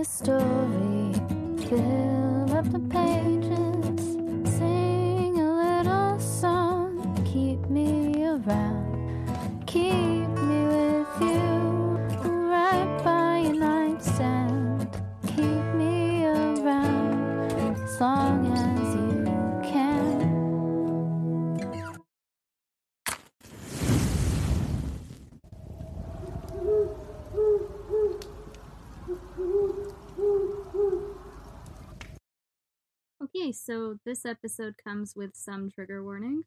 a story. Fill up the pages. Sing a little song. Keep me around. Keep so this episode comes with some trigger warnings.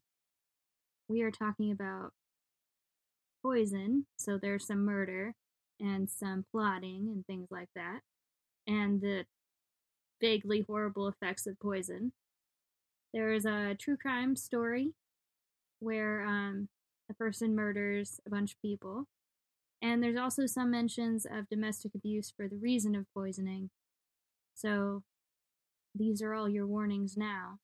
We are talking about poison, so there's some murder and some plotting and things like that, and the vaguely horrible effects of poison. There is a true crime story where um, a person murders a bunch of people, and there's also some mentions of domestic abuse for the reason of poisoning. So these are all your warnings now.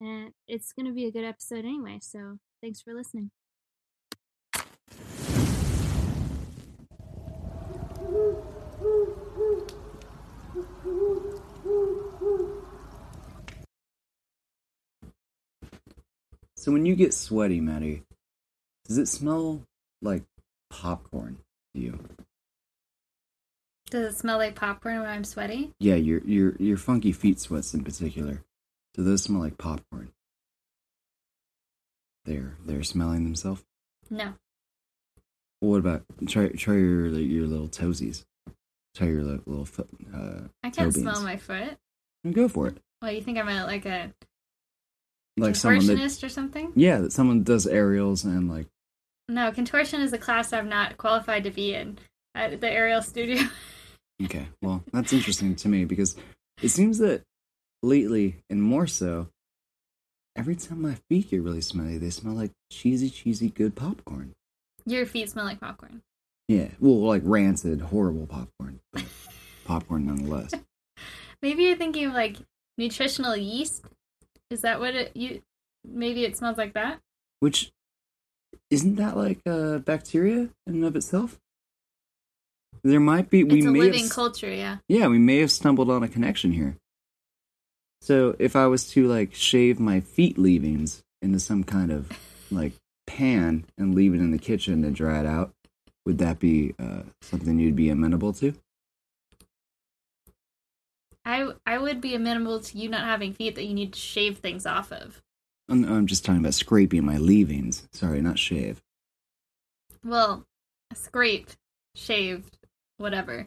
And it's going to be a good episode anyway, so thanks for listening. So when you get sweaty, Maddie, does it smell like popcorn to you? Does it smell like popcorn when I'm sweaty? Yeah, your your your funky feet sweats in particular. Do those smell like popcorn? They're they're smelling themselves. No. What about try try your your little toesies? Try your li- little foot. Uh, I can't smell my foot. Go for it. Well, you think I'm a, like a Like someone that contortionist or something? yeah, that someone does aerials and like No, contortion is a class I'm not qualified to be in at the aerial studio. Okay, well, that's interesting to me because it seems that lately, and more so, every time my feet get really smelly, they smell like cheesy, cheesy, good popcorn. Your feet smell like popcorn. Yeah, well, like rancid, horrible popcorn, but popcorn nonetheless. Maybe you're thinking of like nutritional yeast. Is that what it you? Maybe it smells like that. Which isn't that like uh, bacteria in and of itself? There might be. We it's a may living have, culture, yeah. yeah, we may have stumbled on a connection here. So if I was to like shave my feet leavings into some kind of like pan and leave it in the kitchen to dry it out, would that be uh, something you'd be amenable to? I I would be amenable to you not having feet that you need to shave things off of. I'm, I'm just talking about scraping my leavings. Sorry, not shave. Well, scraped, shaved, whatever.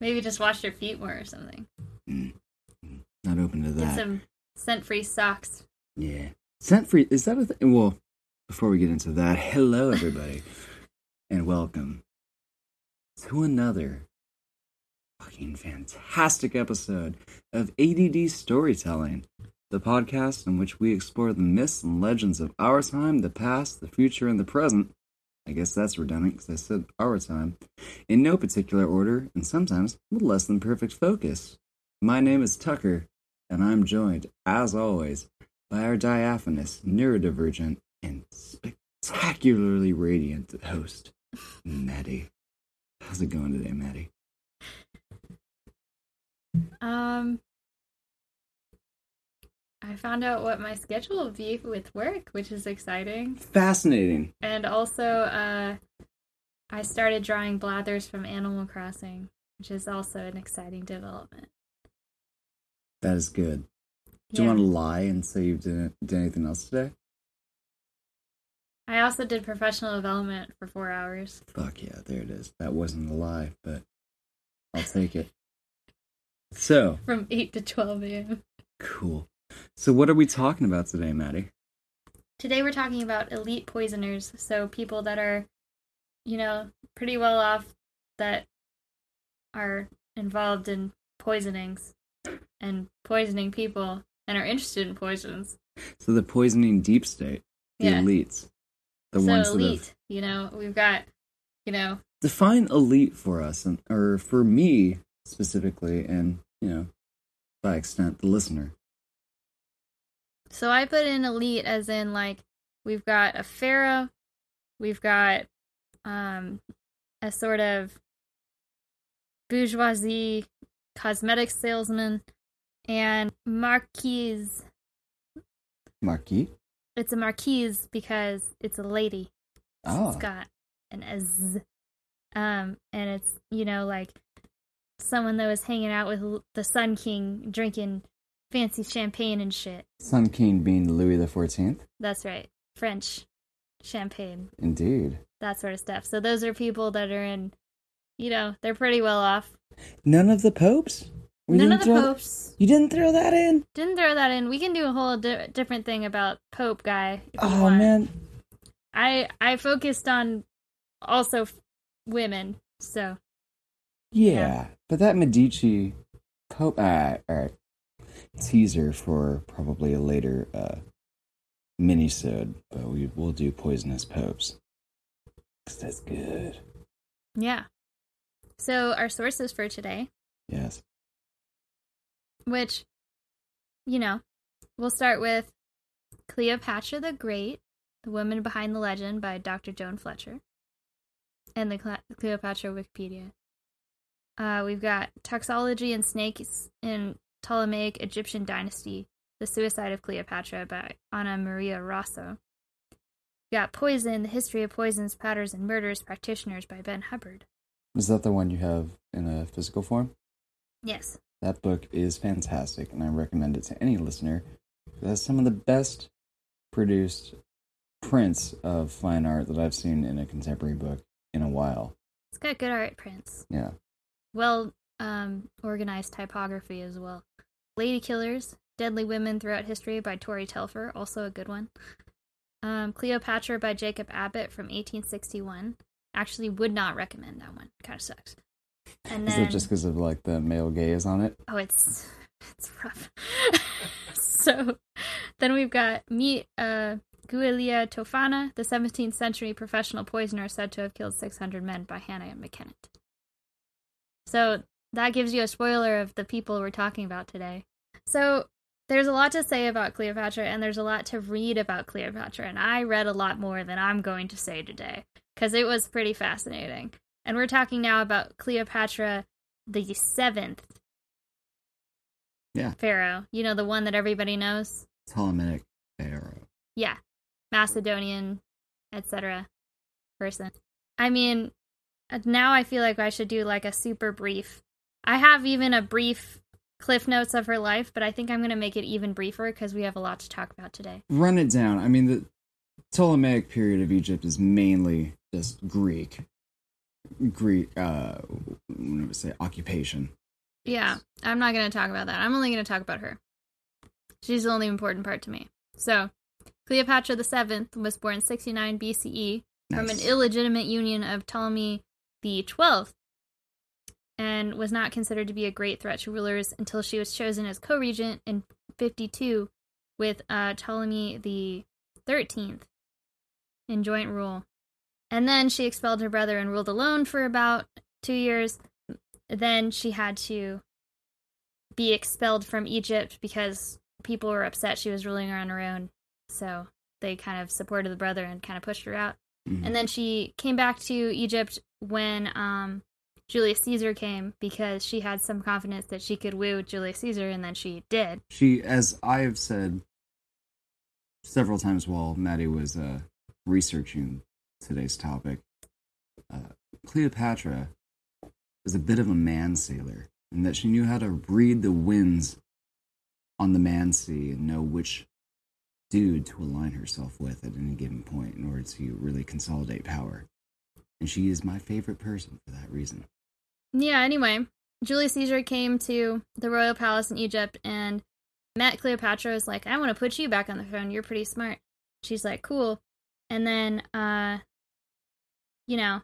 Maybe just wash your feet more or something. Mm. Not open to Get that. some scent-free socks. Yeah. Scent free is that a thing? Well, before we get into that, hello everybody, and welcome to another fucking fantastic episode of ADD Storytelling, the podcast in which we explore the myths and legends of our time, the past, the future, and the present. I guess that's redundant because I said our time, in no particular order, and sometimes with less than perfect focus. My name is Tucker, and I'm joined, as always, by our diaphanous, neurodivergent, and spectacularly radiant host, Maddie. How's it going today, Maddie? Um, I found out what my schedule will be with work, which is exciting. Fascinating. And also, uh, I started drawing blathers from Animal Crossing, which is also an exciting development. That is good. Do you want to lie and say you didn't did anything else today? I also did professional development for four hours. Fuck yeah, there it is. That wasn't a lie, but I'll take it. So, From 8 to 12 a.m. cool. So, what are we talking about today, Maddie? Today we're talking about elite poisoners, so people that are, you know, pretty well off that are involved in poisonings and poisoning people and are interested in poisons. So, the poisoning deep state, the Yeah. elites, the so ones that elite, have you know, we've got, you know, define elite for us, and, or for me specifically, and you know, by extent, the listener. So I put in elite as in like we've got a pharaoh, we've got um a sort of bourgeoisie cosmetic salesman, and marquise. Marquis. It's a marquise because it's a lady. Oh, It's got an S. Um, and it's, you know, like someone that was hanging out with the Sun King drinking fancy champagne and shit. Sun King being Louis the Fourteenth. That's right. French champagne, Indeed. that sort of stuff. So those are people that are in, you know, they're pretty well off. None of the popes. We None of the throw- popes. You didn't throw that in. Didn't throw that in. We can do a whole di- different thing about Pope guy. Oh man. I I focused on also f- women. So Yeah, Yeah. but that Medici Pope. Uh, all right. Teaser for probably a later uh, minisode, but we will do poisonous popes. 'Cause that's good. yeah. So our sources for today Yes. which, you know, we'll start with Cleopatra the Great, The Woman Behind the Legend by Dr. Joann Fletcher, and the Cle- Cleopatra Wikipedia. Uh, we've got Toxology and Snakes in Ptolemaic Egyptian Dynasty, The Suicide of Cleopatra by Anna Maria Rosso. We got Poison, The History of Poisons, Powders, and Murders Practitioners by Ben Hubbard. Is that the one you have in a physical form? Yes. That book is fantastic, and I recommend it to any listener. It has some of the best produced prints of fine art that I've seen in a contemporary book in a while. It's got good art prints. Yeah. well um, organized typography as well. Lady Killers, Deadly Women Throughout History by Tori Telfer, also a good one. Um, Cleopatra by Jacob Abbott from 1861. Actually, would not recommend that one. Kind of sucks. And Is then, it just because of like the male gaze on it? oh, it's it's rough. so then we've got meet uh, Giulia Tofana, the 17th century professional poisoner said to have killed 600 men by Hannah McKennett. So that gives you a spoiler of the people we're talking about today. So there's a lot to say about Cleopatra, and there's a lot to read about Cleopatra, and I read a lot more than I'm going to say today because it was pretty fascinating. And we're talking now about Cleopatra the seventh Yeah. pharaoh. You know, the one that everybody knows. Ptolemaic pharaoh. Yeah, Macedonian, etc. person. I mean, uh, now I feel like I should do like a super brief. I have even a brief cliff notes of her life, but I think I'm going to make it even briefer because we have a lot to talk about today. Run it down. I mean, the Ptolemaic period of Egypt is mainly just Greek. Greek, uh, what do I say, occupation. Yeah, I'm not going to talk about that. I'm only going to talk about her. She's the only important part to me. So, Cleopatra the Seventh was born 69 BCE from an illegitimate union of Ptolemy the Twelfth, and was not considered to be a great threat to rulers until she was chosen as co-regent in 52 with uh, Ptolemy the Thirteenth in joint rule. And then she expelled her brother and ruled alone for about two years. Then she had to be expelled from Egypt because people were upset she was ruling on her own. So they kind of supported the brother and kind of pushed her out. Mhm. And then she came back to Egypt when um, Julius Caesar came because she had some confidence that she could woo Julius Caesar, and then she did. She, as I have said several times while Maddie was uh, researching today's topic, uh, Cleopatra is a bit of a man sailor in that she knew how to read the winds on the man sea and know which dude to align herself with at any given point in order to really consolidate power. And she is my favorite person for that reason. Yeah, anyway, Julius Caesar came to the royal palace in Egypt and met Cleopatra. Was like, I want to put you back on the throne. You're pretty smart. She's like, cool. And then, uh, you know,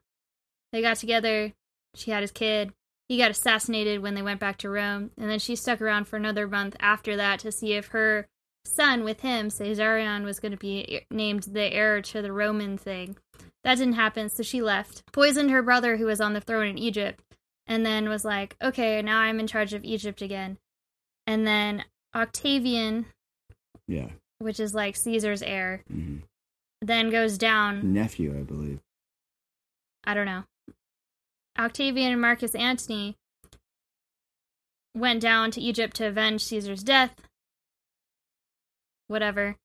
they got together. She had his kid. He got assassinated when they went back to Rome. And then she stuck around for another month after that to see if her son with him, Caesarion, was going to be named the heir to the Roman thing. That didn't happen, so she left. Poisoned her brother who was on the throne in Egypt and then was like, okay, now I'm in charge of Egypt again. And then Octavian, Yeah. which is like Caesar's heir, hmm then goes down. Nephew, I believe. I don't know. Octavian and Marcus Antony went down to Egypt to avenge Caesar's death. Whatever.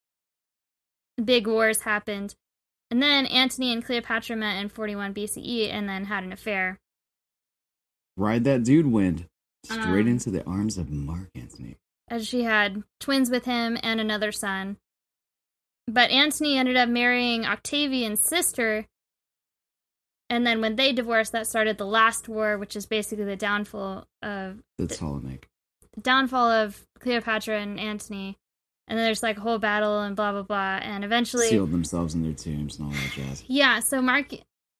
Big wars happened. And then Antony and Cleopatra met in 41 BCE and then had an affair. Ride that dude wind straight Um, into the arms of Mark Antony. as she had twins with him and another son. But Antony ended up marrying Octavian's sister. And then when they divorced, that started the last war, which is basically the downfall of The Ptolemaic. the downfall of Cleopatra and Antony. And then there's like a whole battle and blah blah blah. And eventually Sealed themselves in their tombs and all that jazz. Yeah, so Mark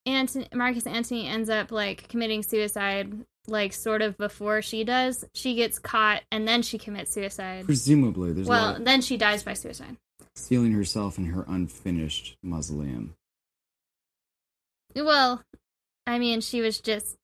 Antony, Marcus Antony ends up like committing suicide like sort of before she does. She gets caught and then she commits suicide. Presumably, there's Well, of then she dies by suicide. sealing herself in her unfinished mausoleum. Well, I mean, she was just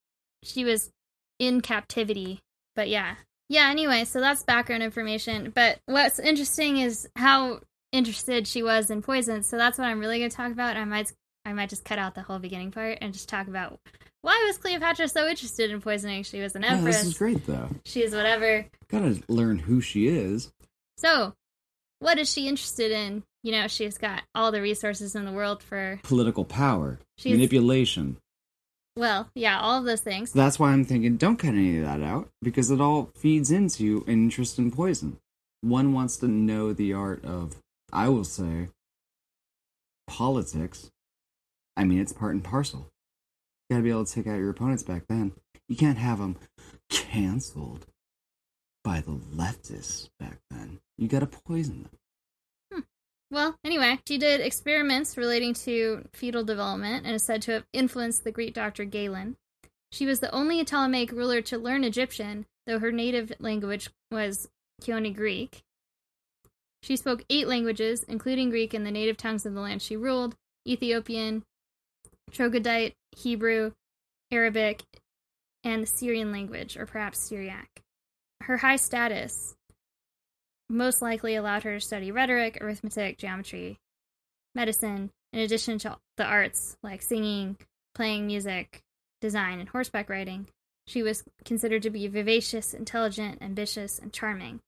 she was in captivity. But yeah. Yeah, anyway, so that's background information. But what's interesting is how interested she was in poison. So that's what I'm really going to talk about. I might I might just cut out the whole beginning part and just talk about why was Cleopatra so interested in poisoning? She was an Yeah, empress. this is great though. She's whatever. Gotta learn who she is. So, what is she interested in? You know, she's got all the resources in the world for Political power, She's- manipulation. Well, yeah, all of those things. That's why I'm thinking don't cut any of that out because it all feeds into interest in poison. One wants to know the art of, I will say, politics. I mean, it's part and parcel. You gotta be able to take out your opponents back then. You can't have them canceled by the leftists back then. You gotta poison them. Well, anyway, she did experiments relating to fetal development and is said to have influenced the Greek doctor Galen. She was the only Ptolemaic ruler to learn Egyptian, though her native language was Koine Greek. She spoke eight languages, including Greek and the native tongues of the land she ruled Ethiopian, Troglodyte, Hebrew, Arabic, and the Syrian language, or perhaps Syriac. Her high status most likely allowed her to study rhetoric, arithmetic, geometry, medicine, in addition to the arts like singing, playing music, design, and horseback riding. She was considered to be vivacious, intelligent, ambitious, and charming.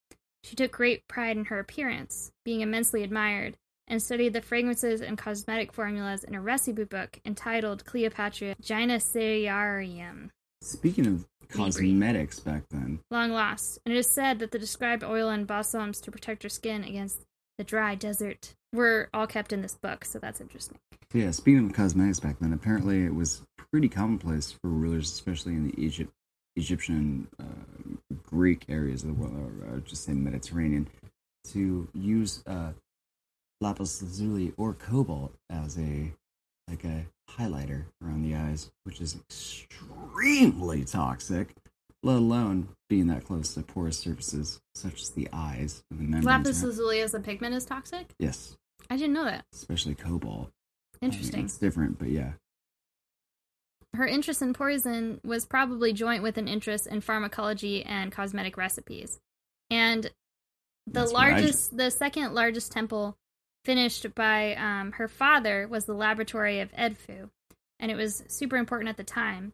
She took great pride in her appearance, being immensely admired, and studied the fragrances and cosmetic formulas in a recipe book entitled Cleopatra Gynecarium. Speaking of cosmetics back then, long lost, and it is said that the described oil and balsams to protect her skin against the dry desert. Were all kept in this book, so that's interesting. Yeah, speaking of cosmetics back then, apparently it was pretty commonplace for rulers, especially in the Egypt, Egyptian, uh, Greek areas of the world, or, or just say Mediterranean, to use uh, lapis lazuli or cobalt as a like a highlighter around the eyes, which is extremely toxic. Let alone being that close to porous surfaces such as the eyes and the membranes. Lapis lazuli as a pigment is toxic? Yes, I didn't know that. especially cobalt. I mean, Interesting. it's different, but yeah. Her interest in poison was probably joint with an interest in pharmacology and cosmetic recipes. And the That's what I largest, the second largest temple finished by um, her father was the laboratory of Edfu. And it was super important at the time.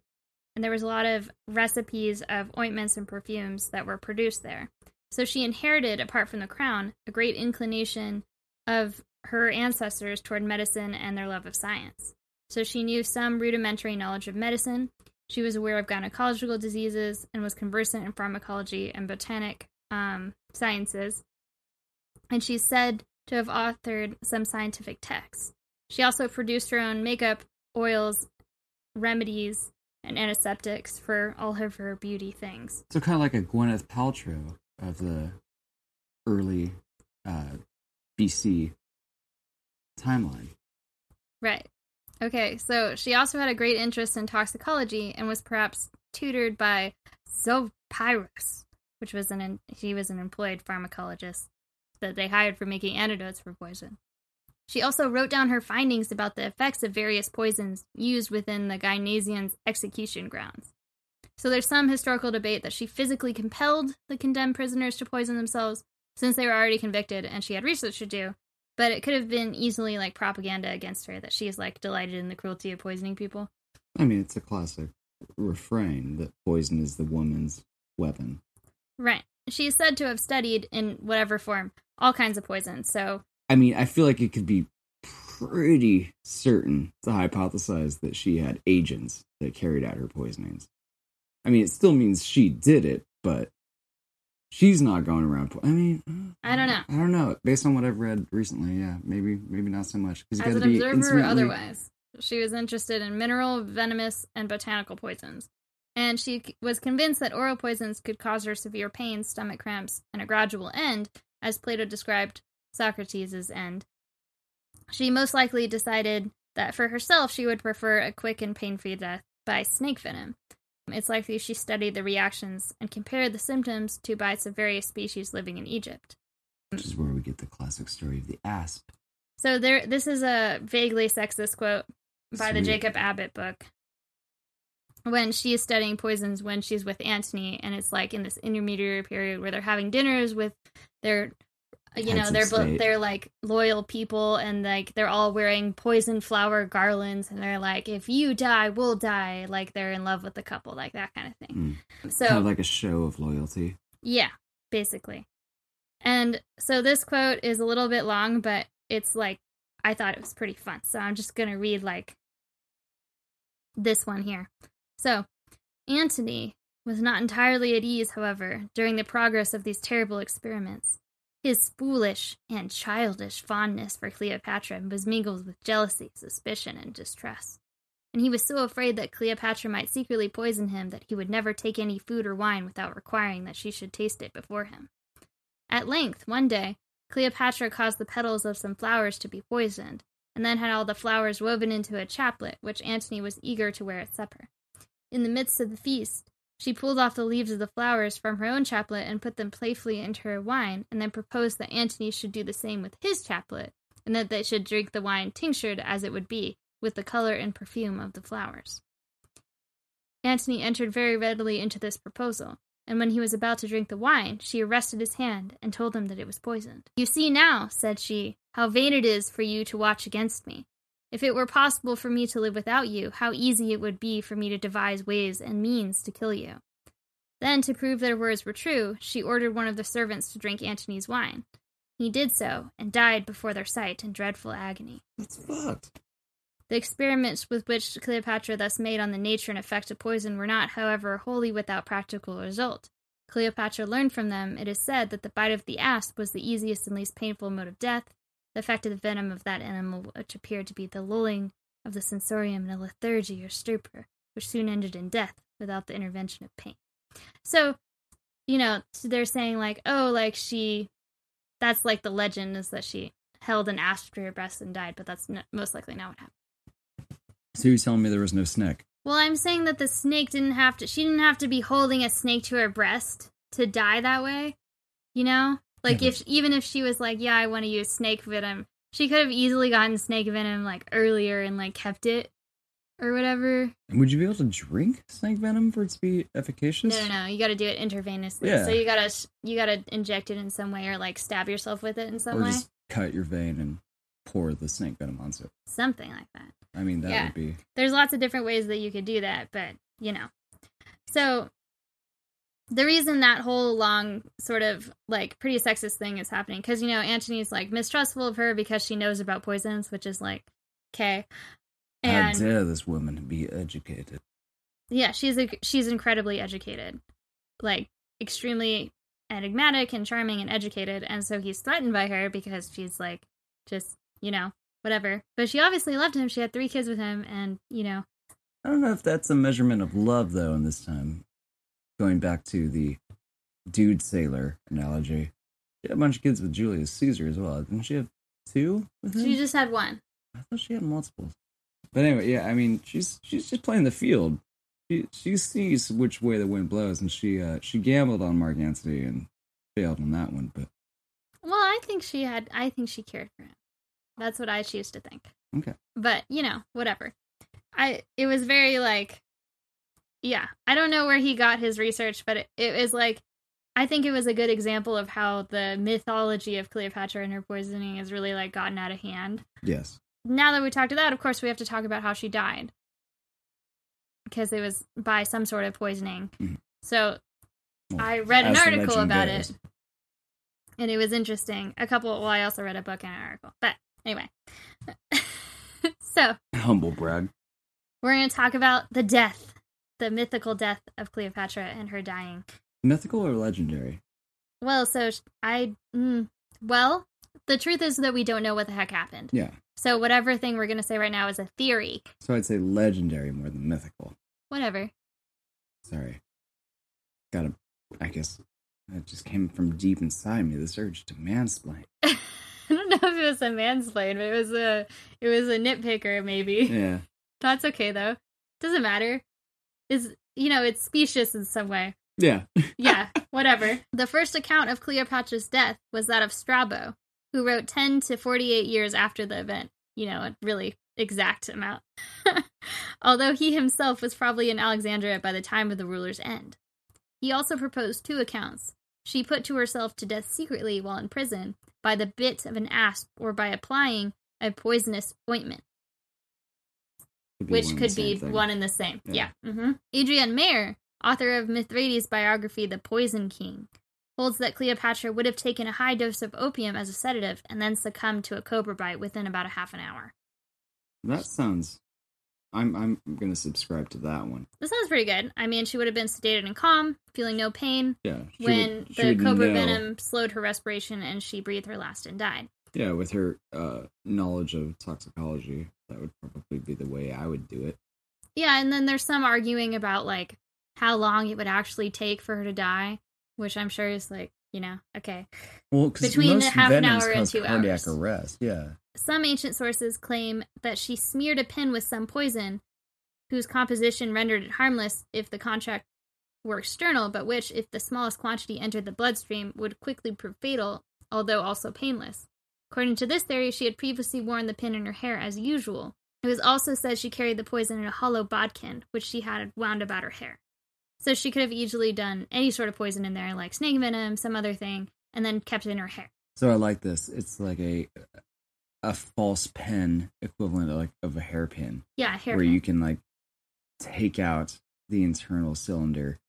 And there was a lot of recipes of ointments and perfumes that were produced there. So she inherited, apart from the crown, a great inclination of her ancestors toward medicine and their love of science. So she knew some rudimentary knowledge of medicine. She was aware of gynecological diseases and was conversant in pharmacology and botanic um, sciences. And she said to have authored some scientific texts. She also produced her own makeup, oils, remedies, and antiseptics for all of her beauty things. So kind of like a Gwyneth Paltrow of the early uh, BC timeline. Right. Okay, so she also had a great interest in toxicology and was perhaps tutored by Zopyrus, which was an he was an employed pharmacologist that they hired for making antidotes for poison. She also wrote down her findings about the effects of various poisons used within the Gymnasium's execution grounds. So there's some historical debate that she physically compelled the condemned prisoners to poison themselves since they were already convicted and she had research to do, but it could have been easily like propaganda against her that she is like delighted in the cruelty of poisoning people. I mean, it's a classic refrain that poison is the woman's weapon. Right. She is said to have studied in whatever form all kinds of poisons. So I mean, I feel like it could be pretty certain to hypothesize that she had agents that carried out her poisonings. I mean, it still means she did it, but she's not going around. Po- I mean, uh, I don't know. I don't know. Based on what I've read recently, yeah, maybe, maybe not so much. As an observer or otherwise, she was interested in mineral, venomous, and botanical poisons. And she was convinced that oral poisons could cause her severe pain, stomach cramps, and a gradual end, as Plato described Socrates' end. She most likely decided that for herself she would prefer a quick and pain free death by snake venom. It's likely she studied the reactions and compared the symptoms to bites of various species living in Egypt. Which is where we get the classic story of the asp. So there this is a vaguely sexist quote by the Jacob Abbott book. When she is studying poisons when she's with Antony and it's like in this intermediary period where they're having dinners with their you know they're bo- they're like loyal people and like they're all wearing poison flower garlands and they're like if you die we'll die like they're in love with the couple like that kind of thing. Hmm. So kind of like a show of loyalty. yeah, basically. And so this quote is a little bit long, but it's like I thought it was pretty fun. So I'm just going to read like this one here. So, Antony was not entirely at ease, however, during the progress of these terrible experiments. His foolish and childish fondness for Cleopatra was mingled with jealousy, suspicion, and distrust and he was so afraid that Cleopatra might secretly poison him that he would never take any food or wine without requiring that she should taste it before him. At length, one day, Cleopatra caused the petals of some flowers to be poisoned, and then had all the flowers woven into a chaplet, which Antony was eager to wear at supper. In the midst of the feast, she pulled off the leaves of the flowers from her own chaplet and put them playfully into her wine, and then proposed that Antony should do the same with his chaplet, and that they should drink the wine tinctured as it would be, with the color and perfume of the flowers. Antony entered very readily into this proposal, and when he was about to drink the wine, she arrested his hand and told him that it was poisoned. You see now, said she, how vain it is for you to watch against me. If it were possible for me to live without you, how easy it would be for me to devise ways and means to kill you. Then, to prove that her words were true, she ordered one of the servants to drink Antony's wine. He did so, and died before their sight in dreadful agony. That's fucked. The experiments with which Cleopatra thus made on the nature and effect of poison were not, however, wholly without practical result. Cleopatra learned from them, it is said, that the bite of the asp was the easiest and least painful mode of death, the effect of the venom of that animal which appeared to be the lulling of the sensorium in a lethargy or stupor, which soon ended in death without the intervention of pain. So, you know, they're saying like, oh, like she, that's like the legend is that she held an asp to her breast and died, but that's n- most likely not what happened. So you're telling me there was no snake? Well, I'm saying that the snake didn't have to. She didn't have to be holding a snake to her breast to die that way. You know, like if even if she was like, "Yeah, I want to use snake venom," she could have easily gotten snake venom like earlier and like kept it or whatever. Would you be able to drink snake venom for it to be efficacious? No, no, no. You got to do it intravenously. Yeah. So you gotta you gotta inject it in some way or like stab yourself with it in some Or way, just cut your vein and pour the snake venom onto it. something like that. I mean, that Yeah. would be. there's lots of different ways that you could do that, but you know. So the reason that whole long sort of like pretty sexist thing is happening because you know Antony's like mistrustful of her because she knows about poisons, which is like okay, How dare this woman be educated? yeah, she's a, she's incredibly educated, like extremely enigmatic and charming and educated, and so he's threatened by her because she's like just you know whatever. But she obviously loved him. She had three kids with him, and you know I don't know if that's a measurement of love, though, in this time. Going back to the dude sailor analogy. She had a bunch of kids with Julius Caesar as well. Didn't she have two she just had one. I thought she had multiples. But anyway, yeah, I mean, she's she's just playing the field. She she sees which way the wind blows, and she uh she gambled on Mark Antony and failed on that one. But Well, I think she had. I think she cared for him. That's what I choose to think. Okay. But you know, whatever. I. It was very like. Yeah, I don't know where he got his research, but it, it was like. I think it was a good example of how the mythology of Cleopatra and her poisoning has really like gotten out of hand. yes, Now that we talked to that, of course, we have to talk about how she died because it was by some sort of poisoning. Mhm. So Well, I read an article about goes. it, and it was interesting. A couple. Well, I also read a book and an article, but anyway. so Humble brag. we're going to talk about the death, the mythical death of Cleopatra and her dying. Mythical or legendary? Well, so I. Mm, well, the truth is that we don't know what the heck happened. Yeah. So whatever thing we're going to say right now is a theory. So I'd say legendary more than mythical. Whatever. Sorry. Gotta, I guess, it just came from deep inside me, this urge to mansplain. I don't know if it was a mansplain, but it was a it was a nitpicker maybe. Yeah. That's okay though. Doesn't matter. Is you know, it's specious in some way. Yeah. Yeah, whatever. The first account of Cleopatra's death was that of Strabo, who wrote 10 to 48 years after the event. You know, a really exact amount. Although he himself was probably in Alexandria by the time of the ruler's end. He also proposed two accounts. She put to herself to death secretly while in prison by the bit of an asp or by applying a poisonous ointment Could which one could be thing. one and the same. Yeah. Yeah. hmm Adrienne Mayor, author of Mithridates' biography, The Poison King, holds that Cleopatra would have taken a high dose of opium as a sedative and then succumbed to a cobra bite within about a half an hour. That sounds. I'm I'm gonna subscribe to that one. That sounds pretty good. I mean, she would have been sedated and calm, feeling no pain Yeah. when would- the cobra know- venom slowed her respiration and she breathed her last and died. Yeah, with her uh, knowledge of toxicology, that would probably be the way I would do it. Yeah, and then there's some arguing about like how long it would actually take for her to die, which I'm sure is like, you know, okay. Well, because Between most half an venoms hour and cause two cardiac hours. arrest. Yeah. Some ancient sources claim that she smeared a pin with some poison, whose composition rendered it harmless if the contract were external, but which, if the smallest quantity entered the bloodstream, would quickly prove fatal, although also painless. According to this theory, she had previously worn the pin in her hair as usual. It was also said she carried the poison in a hollow bodkin, which she had wound about her hair. So she could have easily done any sort of poison in there, like snake venom, some other thing, and then kept it in her hair. So I like this. It's like a a false pen equivalent of like of a hairpin, Yeah, a hair where you can like take out the internal cylinder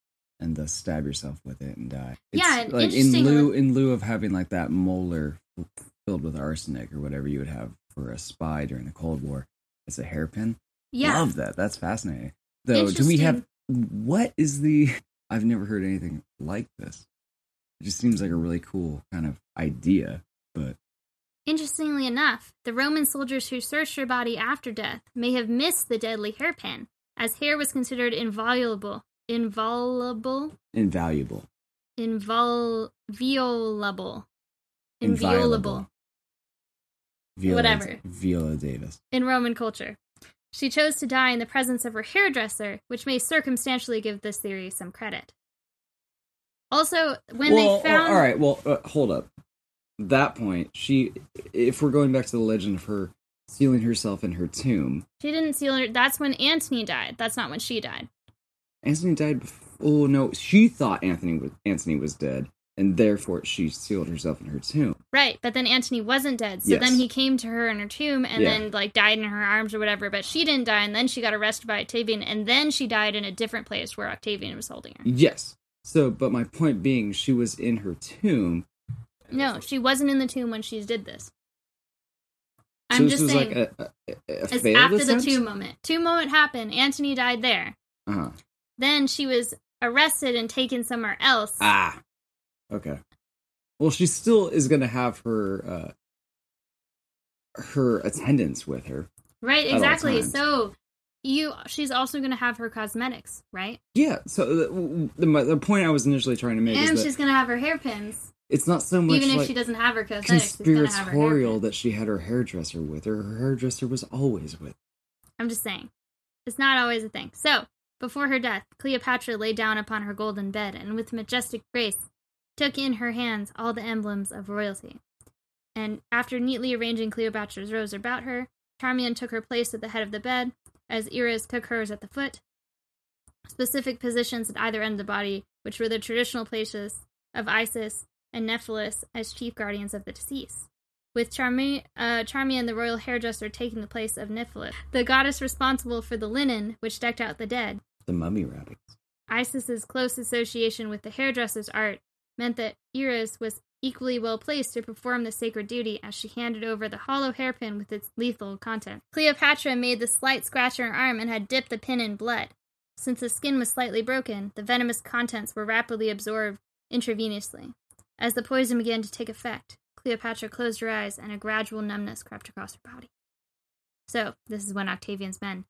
and thus stab yourself with it and die. Yeah, and like in lieu in lieu of having like that molar filled with arsenic or whatever you would have for a spy during the Cold War. as a hairpin. yeah. Love that. That's fascinating. Though, do we have what is the? I've never heard anything like this. It just seems like a really cool kind of idea, but Interestingly enough, the Roman soldiers who searched her body after death may have missed the deadly hairpin, as hair was considered inviolable. Inviolable? invaluable. Invol- violable. Inviolable. Viola, Whatever. Viola Davis. in Roman culture. She chose to die in the presence of her hairdresser, which may circumstantially give this theory some credit. Also, when well, they found. all right. Well, uh, hold up. That point, she. If we're going back to the legend of her sealing herself in her tomb, She didn't seal her. That's when Antony died. That's not when she died. Antony died. Before, oh no, she thought Anthony was Anthony was dead, and therefore she sealed herself in her tomb. Right, but then Antony wasn't dead. So Yes. then he came to her in her tomb and Yeah. then like died in her arms or whatever, but she didn't die and then she got arrested by Octavian and then she died in a different place where Octavian was holding her. Yes. So, but my point being, she was in her tomb. No, she wasn't in the tomb when she did this. I'm just saying like a, a, a it's after attempt? the tomb moment. Tomb moment happened, Antony died there. Uh-huh. Then she was arrested and taken somewhere else. Ah. Okay. Well, she still is going to have her uh her attendants with her. right, exactly. So you she's also going to have her cosmetics, right? Yeah. So the, the, the point I was initially trying to make and she's going to have her hairpins. it's not so much Even if like she doesn't have her cosmetics, she's going to have her conspiratorial that she had her hairdresser with her. Her hairdresser was always with. I'm just saying. It's not always a thing. So, before her death, Cleopatra lay down upon her golden bed and with majestic grace took in her hands all the emblems of royalty. And after neatly arranging Cleopatra's robes about her, Charmian took her place at the head of the bed, as Iras took hers at the foot. Specific positions at either end of the body, which were the traditional places of Isis and Nephthys as chief guardians of the deceased with Charmi- uh, Charmian, the royal hairdresser, taking the place of Nephthys, the goddess responsible for the linen which decked out the dead. The mummy wrappings. Isis's close association with the hairdresser's art meant that Iras was equally well placed to perform the sacred duty as she handed over the hollow hairpin with its lethal content. Cleopatra made the slight scratch on her arm and had dipped the pin in blood. Since the skin was slightly broken, the venomous contents were rapidly absorbed intravenously. As the poison began to take effect, Cleopatra closed her eyes and a gradual numbness crept across her body. So, this is when Octavian's men.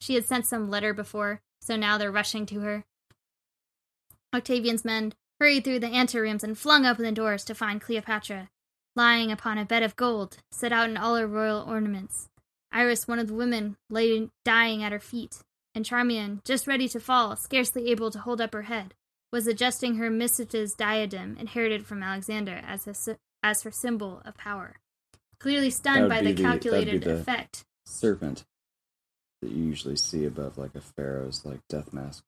She had sent some letter before, so now they're rushing to her. Octavian's men hurried through the anterooms and flung open the doors to find Cleopatra, lying upon a bed of gold, set out in all her royal ornaments. Iras, one of the women, lay dying at her feet, and Charmian, just ready to fall, scarcely able to hold up her head, was adjusting her mistress's diadem inherited from Alexander as, a, as her symbol of power. Clearly stunned by the the, calculated the effect. Serpent that you usually see above like a pharaoh's like death mask.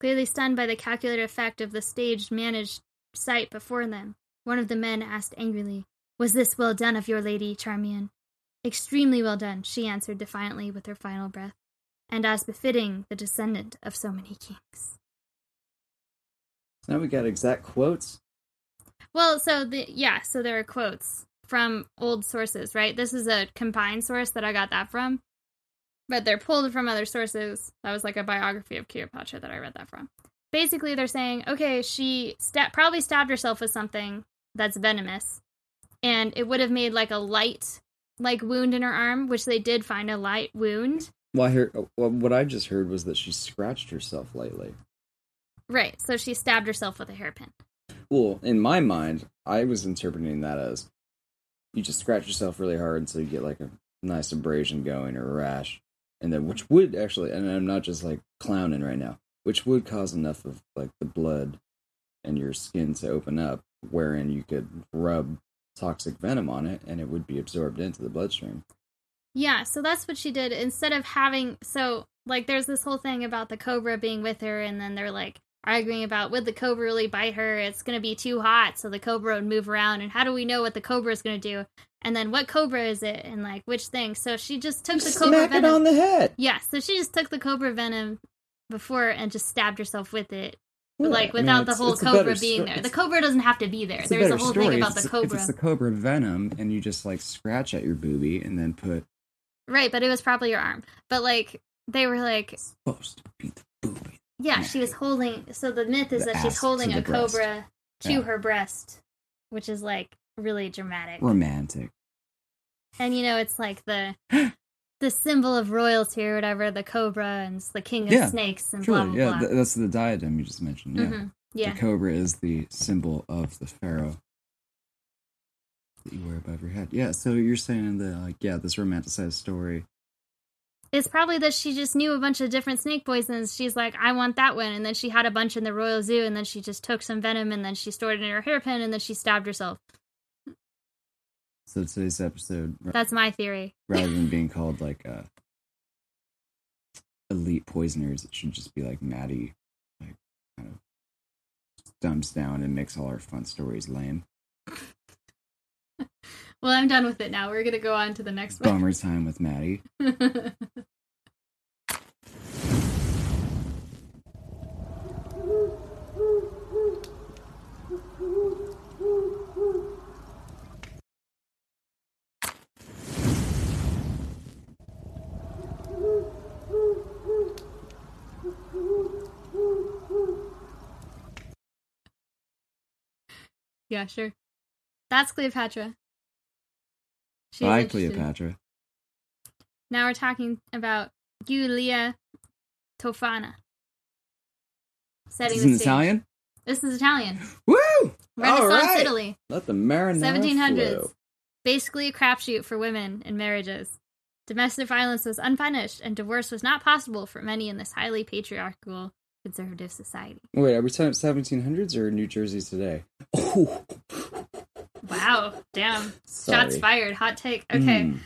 Clearly stunned by the calculated effect of the staged managed sight before them, one of the men asked angrily, Was this well done of your lady, Charmian? Extremely well done, she answered defiantly with her final breath, and as befitting the descendant of so many kings. So now we got exact quotes. Well, so the yeah, so there are quotes from old sources, right? This is a combined source that I got that from but they're pulled from other sources. That was like a biography of Cleopatra that I read that from. Basically, they're saying, okay, she sta- probably stabbed herself with something that's venomous, and it would have made like a light, like wound in her arm, which they did find a light wound. Well, I heard, uh, well, what I just heard was that she scratched herself lightly. Right, so she stabbed herself with a hairpin. Well, in my mind, I was interpreting that as you just scratch yourself really hard until you get like a nice abrasion going or a rash, and then which would actually and i'm not just like clowning right now which would cause enough of like the blood and your skin to open up wherein you could rub toxic venom on it and it would be absorbed into the bloodstream. Yeah so that's what she did. Instead of having so like there's this whole thing about the cobra being with her and then they're like arguing about would the cobra really bite her it's going to be too hot so the cobra would move around and how do we know what the cobra is going to do? And then what cobra is it? And like which thing? So she just took the cobra Smack venom it on the head. Yeah so she just took the cobra venom before and just stabbed herself with it. Like I mean, without the whole it's cobra being sto- there. The cobra doesn't have to be there. it's a there's a whole story. thing about if the cobra it's the cobra venom and you just like scratch at your booby and then put right but it was probably your arm. But like they were like supposed to be the booby yeah she was holding so the myth is The that she's holding a breast. cobra to Yeah. her breast which is like really dramatic. Romantic. And you know it's like the the symbol of royalty or whatever the cobra and the king of Yeah, snakes and truly blah blah yeah blah. th- that's the diadem you just mentioned yeah. Mhm. yeah. the cobra is the symbol of the pharaoh that you wear above your head. Yeah so you're saying that like yeah this romanticized story it's probably that she just knew a bunch of different snake poisons. She's like i want that one. And then she had a bunch in the royal zoo and then she just took some venom and then she stored it in her hairpin and then she stabbed herself. So today's episode. That's my theory. rather than being called like uh elite poisoners it should just be like maddie like kind of dumps down and makes all our fun stories lame well i'm done with it now. We're gonna go on to the next one. Bummer time with maddie. Yeah sure. That's cleopatra She's bye cleopatra now we're talking about Giulia Tofana. Setting this the is stage. italian This is Italian. woo Renaissance all right Italy. let the marinara 1700s. flow. Basically a crapshoot for women in marriages. Domestic violence was unpunished, and divorce was not possible for many in this highly patriarchal conservative society. wait are we talking 1700s or new jersey today oh Wow, damn. Sorry. Shots fired. Hot take. Okay. Hmm.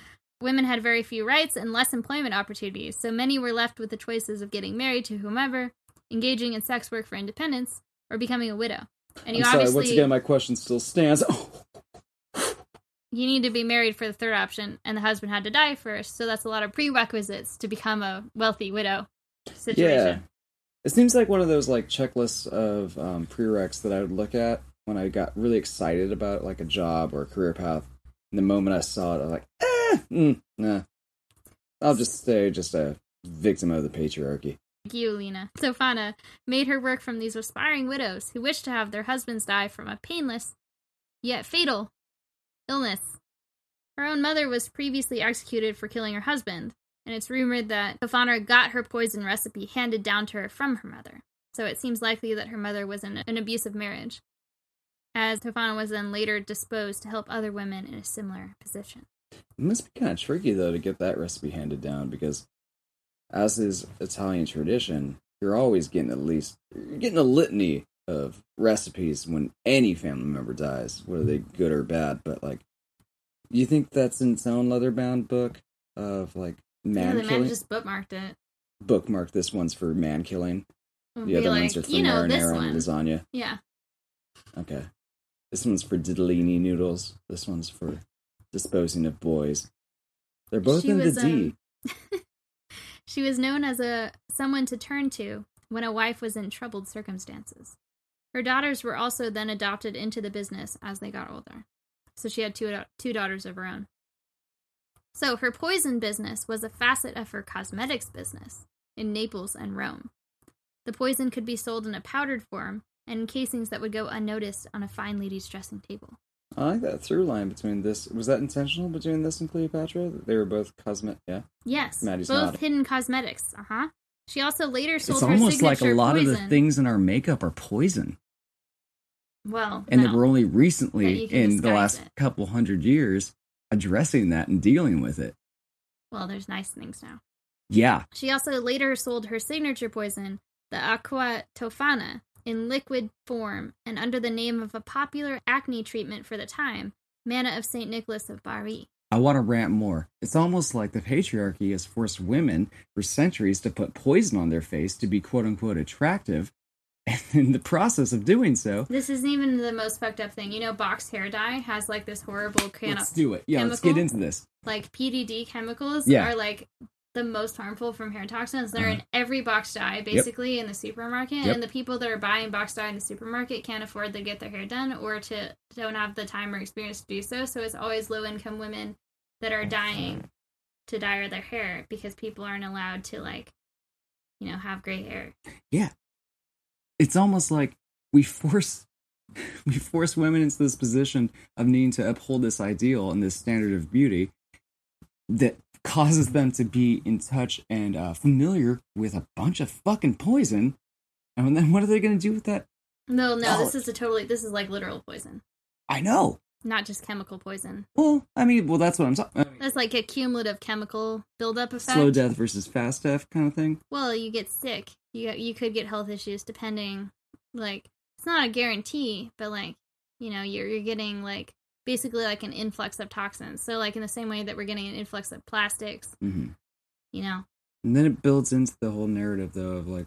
Women had very few rights and less employment opportunities, so many were left with the choices of getting married to whomever, engaging in sex work for independence, or becoming a widow. And you I'm sorry, obviously once again, my question still stands. you need to be married for the third option, and the husband had to die first, so that's a lot of prerequisites to become a wealthy widow situation. yeah. It seems like one of those like checklists of um, prereqs that I would look at when I got really excited about like a job or a career path. And the moment I saw it, I was like, eh, mm, nah. I'll just stay just a victim of the patriarchy. Giulina. Tofana made her work from these aspiring widows who wished to have their husbands die from a painless, yet fatal, illness. Her own mother was previously executed for killing her husband, and it's rumored that Tofana got her poison recipe handed down to her from her mother. So it seems likely that her mother was in an abusive marriage, as Tofana was then later disposed to help other women in a similar position. It must be kind of tricky though to get that recipe handed down because, as is Italian tradition, you're always getting at least you're getting a litany of recipes when any family member dies, whether they good or bad. But like, you think that's in its own leather bound book of like man yeah, the killing? man just bookmarked it. Bookmarked this one's for man killing. The other like, ones are for you know, this marinara and lasagna. Yeah. Okay. This one's for diddlini noodles. This one's for disposing of boys. They're both She in the D. um, She was known as a someone to turn to when a wife was in troubled circumstances. Her daughters were also then adopted into the business as they got older. So she had two two daughters of her own. So her poison business was a facet of her cosmetics business in Naples and Rome. The poison could be sold in a powdered form and casings that would go unnoticed on a fine lady's dressing table. I like that through line between this. Was that intentional between this and Cleopatra? They were both cosmet. Yeah. Yes, Maddie's both nodding. hidden cosmetics. Uh huh. She also later sold It's her almost like a signature lot of the things in our makeup are poison, Well, and no. that we're only recently you in the last it. couple hundred years addressing that and dealing with it. well, there's nice things now. Yeah. She also later sold her signature poison, the aqua tofana, in liquid form and under the name of a popular acne treatment for the time, Manna of St. Nicholas of Bari. I want to rant more. It's almost like the patriarchy has forced women for centuries to put poison on their face to be quote unquote attractive. And in the process of doing so, This isn't even the most fucked up thing. You know, box hair dye has like this horrible kind let's do it. Yeah, let's get into this. like PPD chemicals Yeah. are like the most harmful from hair toxins. They're Uh-huh. in every box dye, basically in the supermarket. Yep. And the people that are buying box dye in the supermarket can't afford to get their hair done or to don't have the time or experience to do so. So it's always low income women that are dying to dye their hair because people aren't allowed to like, you know, have gray hair. Yeah. It's almost like we force we force women into this position of needing to uphold this ideal and this standard of beauty that causes them to be in touch and uh, familiar with a bunch of fucking poison. And then what are they going to do with that? No, no, Oh. this is a totally this is like literal poison, I know. not just chemical poison. Well, I mean, well, that's what I'm talking. That's like a cumulative chemical buildup effect. slow death versus fast death kind of thing. well you get sick you you could get health issues depending like it's not a guarantee but like you know you're you're getting like basically like an influx of toxins so like in the same way that we're getting an influx of plastics mm-hmm. you know And then it builds into the whole narrative, though, of like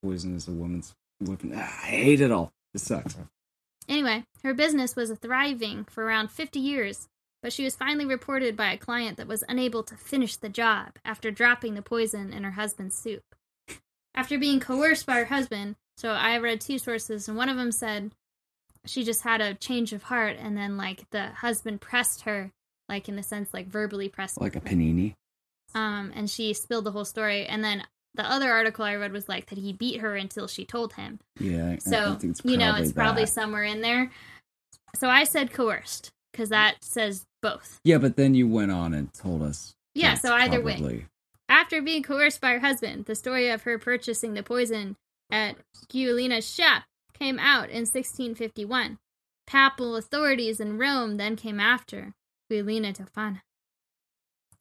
poison is a woman's weapon. Ah, I hate it all. It sucks. anyway her business was thriving for around 50 years but she was finally reported by a client that was unable to finish the job after dropping the poison in her husband's soup after being coerced by her husband. So I read two sources, and one of them said she just had a change of heart, and then like the husband pressed her, like in the sense like verbally pressed, Like a panini. um, and she spilled the whole story. And then the other article I read was like that he beat her until she told him. Yeah. So you know probably it's probably somewhere in there. So I said coerced because that says both. Yeah, but then you went on and told us. Yeah, so either way. After being coerced by her husband, the story of her purchasing the poison at Giulina's shop came out in 1651. Papal authorities in Rome then came after Giulina Tofana.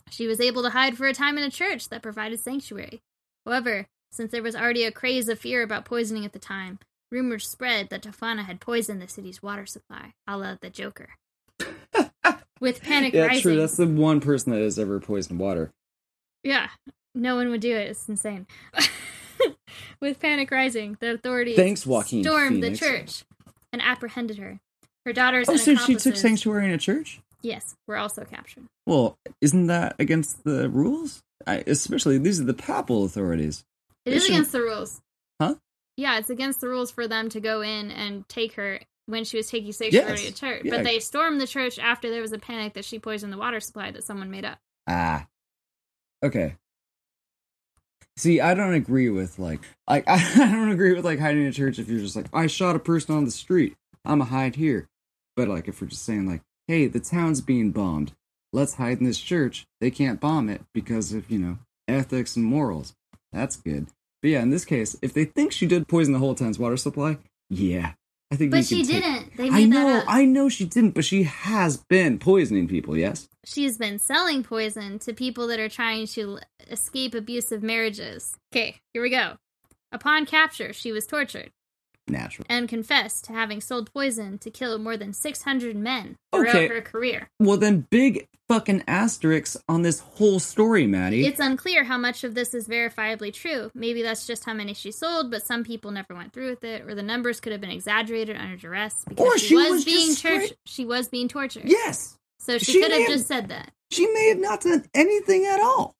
She was able to hide for a time in a church that provided sanctuary. However, since there was already a craze of fear about poisoning at the time, rumors spread that Tofana had poisoned the city's water supply, a la the Joker. With panic Yeah, rising. true. That's the one person that has ever poisoned water. Yeah, no one would do it. It's insane. With panic rising, the authorities Thanks, Joaquin stormed Phoenix. the church and apprehended her. Her daughters Oh, and so she took accomplices- sanctuary in a church? Yes, were also captured. Well, isn't that against the rules? I, especially these are the papal authorities. It They is shouldn't- against the rules. Huh? yeah, it's against the rules for them to go in and take her when she was taking sanctuary Yes. to church. Yeah. But they stormed the church after there was a panic that she poisoned the water supply that someone made up. Ah. Okay. See, I don't agree with like like I don't agree with like hiding in a church if you're just like I shot a person on the street. I'm a hide here. But like if we're just saying like, hey, the town's being bombed. Let's hide in this church. They can't bomb it because of, you know, ethics and morals. That's good. But yeah, in this case, if they think she did poison the whole town's water supply, yeah. I think But she take- didn't. They I know, that up. I know she didn't, but she has been poisoning people, yes? She's been selling poison to people that are trying to escape abusive marriages. Okay, here we go. Upon capture, she was tortured Natural. and confessed to having sold poison to kill more than 600 men throughout Okay. her career. Well, then big fucking asterisks on this whole story, Maddie. It's unclear how much of this is verifiably true. Maybe that's just how many she sold, but some people never went through with it, or the numbers could have been exaggerated under duress because Or she, she was, was being tortured. straight- She was being tortured. yes, So she, She could have have- just said that. she may have not done anything at all.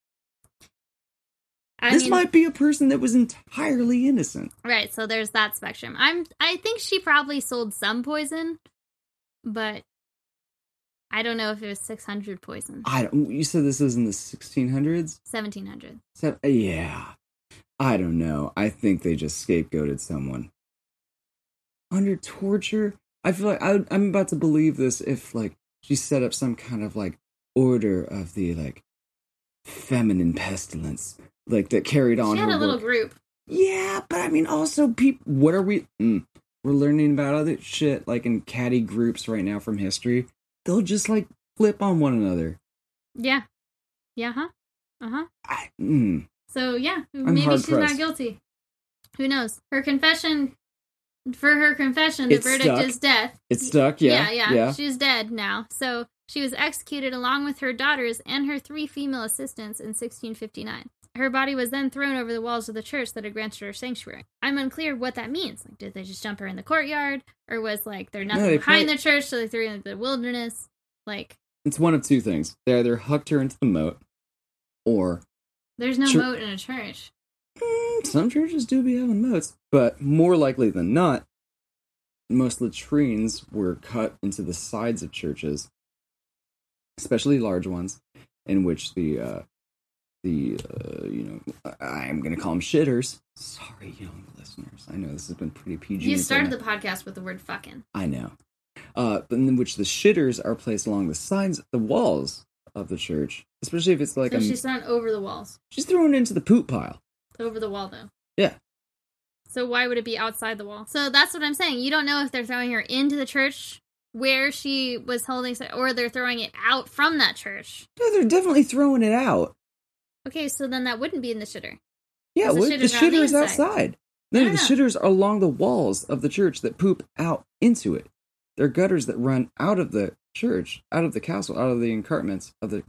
I this mean, might be a person that was entirely innocent. right. So there's that spectrum. I'm. I think she probably sold some poison, but I don't know if it was 600 poison. I don't. You said this was in the 1600s. 1700. So, yeah, I don't know. I think they just scapegoated someone under torture. I feel like I, I'm about to believe this if like she set up some kind of like order of the like feminine pestilence, like that carried on She had a little work. group. Yeah, but I mean, also, people. What are we? Mm, we're learning about other shit, like in catty groups right now from history. They'll just like flip on one another. Yeah. Yeah. Huh. Uh huh. I, mm, So yeah, maybe she's hard-pressed. not guilty. Who knows? Her confession. For her confession, the It's verdict stuck. is death. it's stuck. Yeah, yeah, yeah. She's dead now. So she was executed along with her daughters and her three female assistants in 1659. Her body was then thrown over the walls of the church that had granted her sanctuary. I'm unclear what that means. Like, did they just dump her in the courtyard, or was like there nothing they behind probably- the church, so they threw her into the wilderness? Like, It's one of two things. They either hucked her into the moat, or there's no moat in a church. mm, some churches do be having moats, but more likely than not, most latrines were cut into the sides of churches, especially large ones, in which the uh, the uh, you know I- I'm gonna call them shitters. Sorry, young listeners. I know this has been pretty PG. You started the podcast with the word "fucking." I know. Uh, but in which the shitters are placed along the sides, the walls of the church, especially if it's like so a, she's thrown over the walls. she's thrown into the poop pile. Over the wall, though. Yeah. So why would it be outside the wall? So that's what I'm saying. You don't know if they're throwing her into the church where she was holding, or they're throwing it out from that church. No, they're definitely throwing it out. Okay, so then that wouldn't be in the shitter. Yeah, the what- the shitters the shitters outside. No, the know. shitters are along the walls of the church that poop out into it. They're gutters that run out of the church, out of the castle, out of the encartments of the.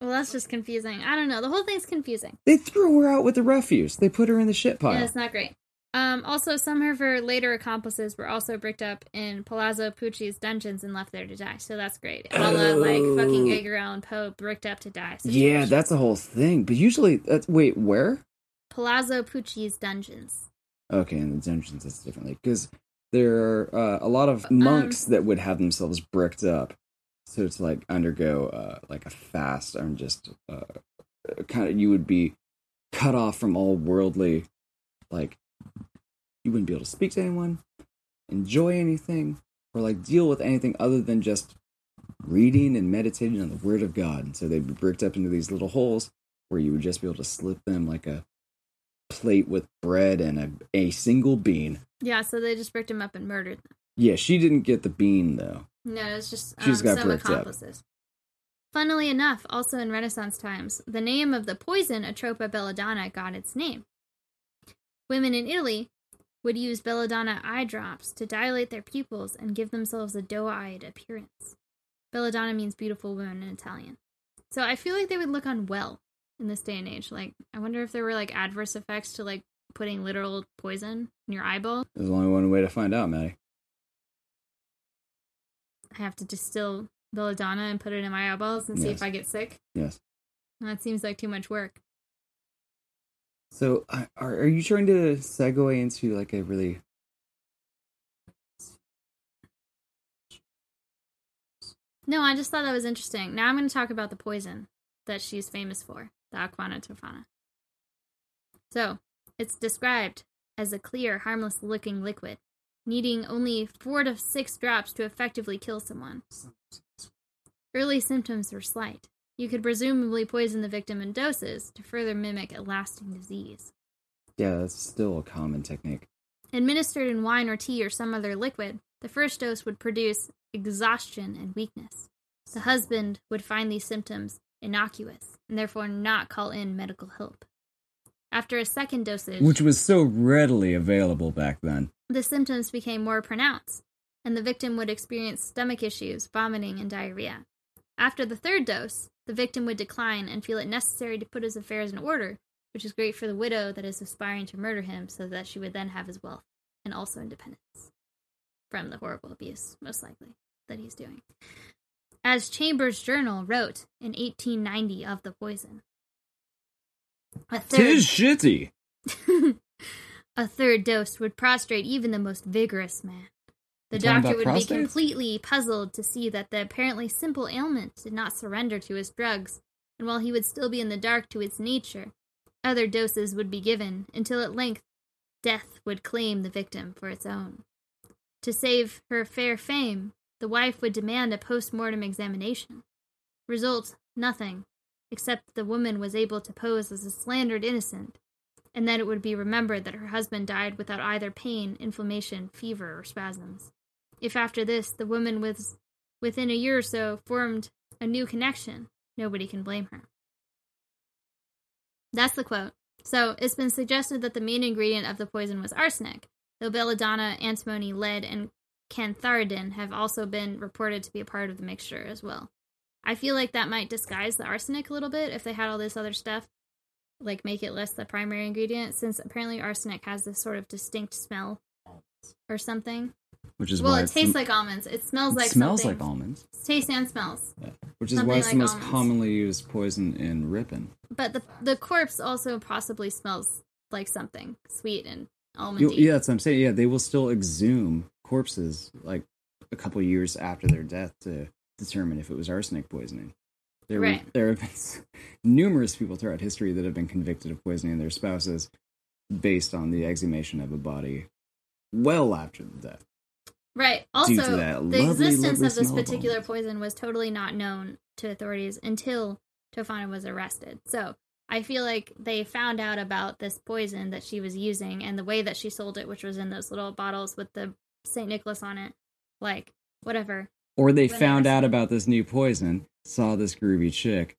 Well, that's just confusing. I don't know. The whole thing's confusing. They threw her out with the refuse. They put her in the shit pile. Yeah, it's not great. Um, also, some of her later accomplices were also bricked up in Palazzo Pucci's dungeons and left there to die. So that's great. A la, like fucking Oh. Edgar Allan Poe bricked up to die. yeah, that's a whole thing. But usually, that's wait, where? Palazzo Pucci's dungeons. Okay, in the dungeons it's differently because there are uh, a lot Um, of monks that would have themselves bricked up, so to like undergo uh, like a fast and just uh, kind of you would be cut off from all worldly, like you wouldn't be able to speak to anyone, enjoy anything, or like deal with anything other than just reading and meditating on the Word of God. And so they'd be bricked up into these little holes where you would just be able to slip them like a plate with bread and a, a single bean. Yeah, so they just bricked him up and murdered them. Yeah, she didn't get the bean though. No, it's just um, She's got some bricked up. accomplices. Funnily enough, also in Renaissance times, the name of the poison Atropa belladonna got its name. Women in Italy would use belladonna eye drops to dilate their pupils and give themselves a doe-eyed appearance. Belladonna means beautiful woman in Italian. So I feel like they would look unwell in this day and age. Like, I wonder if there were like adverse effects to like putting literal poison in your eyeball. There's only one way to find out, Maddie. I have to distill belladonna and put it in my eyeballs and see if I get sick. Yes. That seems like too much work. So, are are you trying to segue into like a really No, I just thought that was interesting. Now I'm going to talk about the poison that she's famous for, the Aquana Tofana. So, it's described as a clear, harmless looking liquid, needing only four to six drops to effectively kill someone. Early symptoms were slight. You could presumably poison the victim in doses to further mimic a lasting disease. Yeah, that's still a common technique. Administered in wine or tea or some other liquid, the first dose would produce exhaustion and weakness. The husband would find these symptoms innocuous and therefore not call in medical help. After a second dosage, Which was so readily available back then. the symptoms became more pronounced, and the victim would experience stomach issues, vomiting, and diarrhea. After the third dose, the victim would decline and feel it necessary to put his affairs in order, which is great for the widow that is aspiring to murder him so that she would then have his wealth and also independence from the horrible abuse, most likely, that he's doing. As Chambers' Journal wrote in 1890 of the poison, a third, Tis shitty. a third dose would prostrate even the most vigorous man. The doctor would be completely puzzled to see that the apparently simple ailment did not surrender to his drugs, and while he would still be in the dark to its nature, other doses would be given until at length death would claim the victim for its own. To save her fair fame, the wife would demand a post mortem examination. Result nothing, except that the woman was able to pose as a slandered innocent, and that it would be remembered that her husband died without either pain, inflammation, fever, or spasms. If after this the woman was within a year or so formed a new connection, nobody can blame her. That's the quote. So it's been suggested that the main ingredient of the poison was arsenic, though belladonna, antimony, lead, and cantharidin have also been reported to be a part of the mixture as well. I feel like that might disguise the arsenic a little bit if they had all this other stuff, like make it less the primary ingredient, since apparently arsenic has this sort of distinct smell or something. Which is well, why it tastes the- like almonds. It smells it like smells something. like almonds. Tastes and smells. Yeah. Which is something why it's the like most almonds. commonly used poison in ripping. But the the corpse also possibly smells like something sweet and You- yeah, that's what I'm saying. Yeah, they will still exhume corpses like a couple years after their death to determine if it was arsenic poisoning. There, Right. there have been numerous people throughout history that have been convicted of poisoning their spouses based on the exhumation of a body well after the death. Right. Also, the lovely, existence lovely of this particular poison was totally not known to authorities until Tofana was arrested. So I feel like they found out about this poison that she was using and the way that she sold it, which was in those little bottles with the St. Nicholas on it. Like, whatever. Or they found out about this new poison, saw this groovy chick,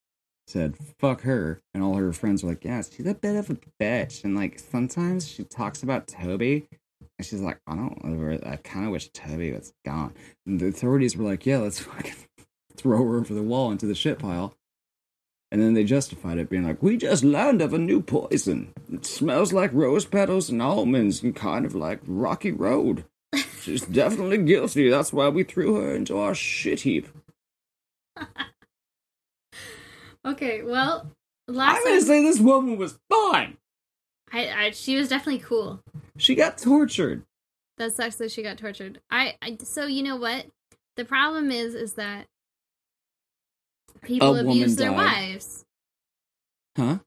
said "fuck her," and all her friends were like, "Yeah, she's a bit of a bitch." And like sometimes she talks about Toby, and she's like, "I don't, I kind of wish Toby was gone." And the authorities were like, "Yeah, let's fucking throw her over the wall into the shit pile." And then they justified it, being like, "We just learned of a new poison. It smells like rose petals and almonds, and kind of like rocky road." She's definitely guilty. That's why we threw her into our shit heap. Okay, well, last I'm gonna say this woman was fine. I, I, she was definitely cool. She got tortured. That sucks that she got tortured. I, I so you know what? The problem is is that people A abuse their wives. Huh?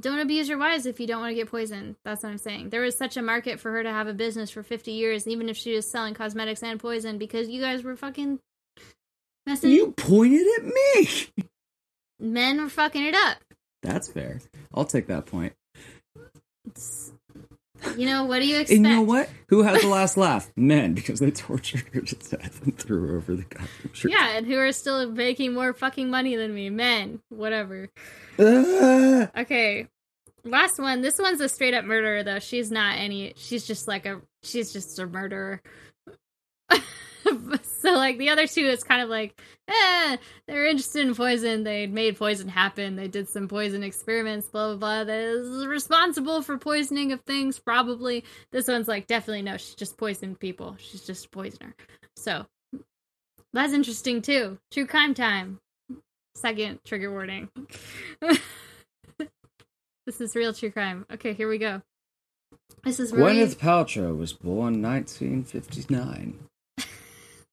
Don't abuse your wives if you don't want to get poisoned. That's what I'm saying. There was such a market for her to have a business for 50 years, even if she was selling cosmetics and poison, because you guys were fucking messing. You pointed at me. Men were fucking it up. That's fair. I'll take that point. It's- you know what do you expect? And you know what? Who had the last laugh? Men, because they tortured her to death and threw her over the goddamn church. Yeah, and who are still making more fucking money than me? Men, whatever. Ah! Okay. Last one. This one's a straight up murderer though. She's not any she's just like a she's just a murderer. so like the other two it's kind of like eh, they're interested in poison. They made poison happen. They did some poison experiments, blah blah blah. That is responsible for poisoning of things, probably. This one's like definitely no, she just poisoned people. She's just a poisoner. So that's interesting too. True crime time. Second trigger warning. This is real true crime. Okay, here we go. This is. Gwyneth Paltrow was born 1959.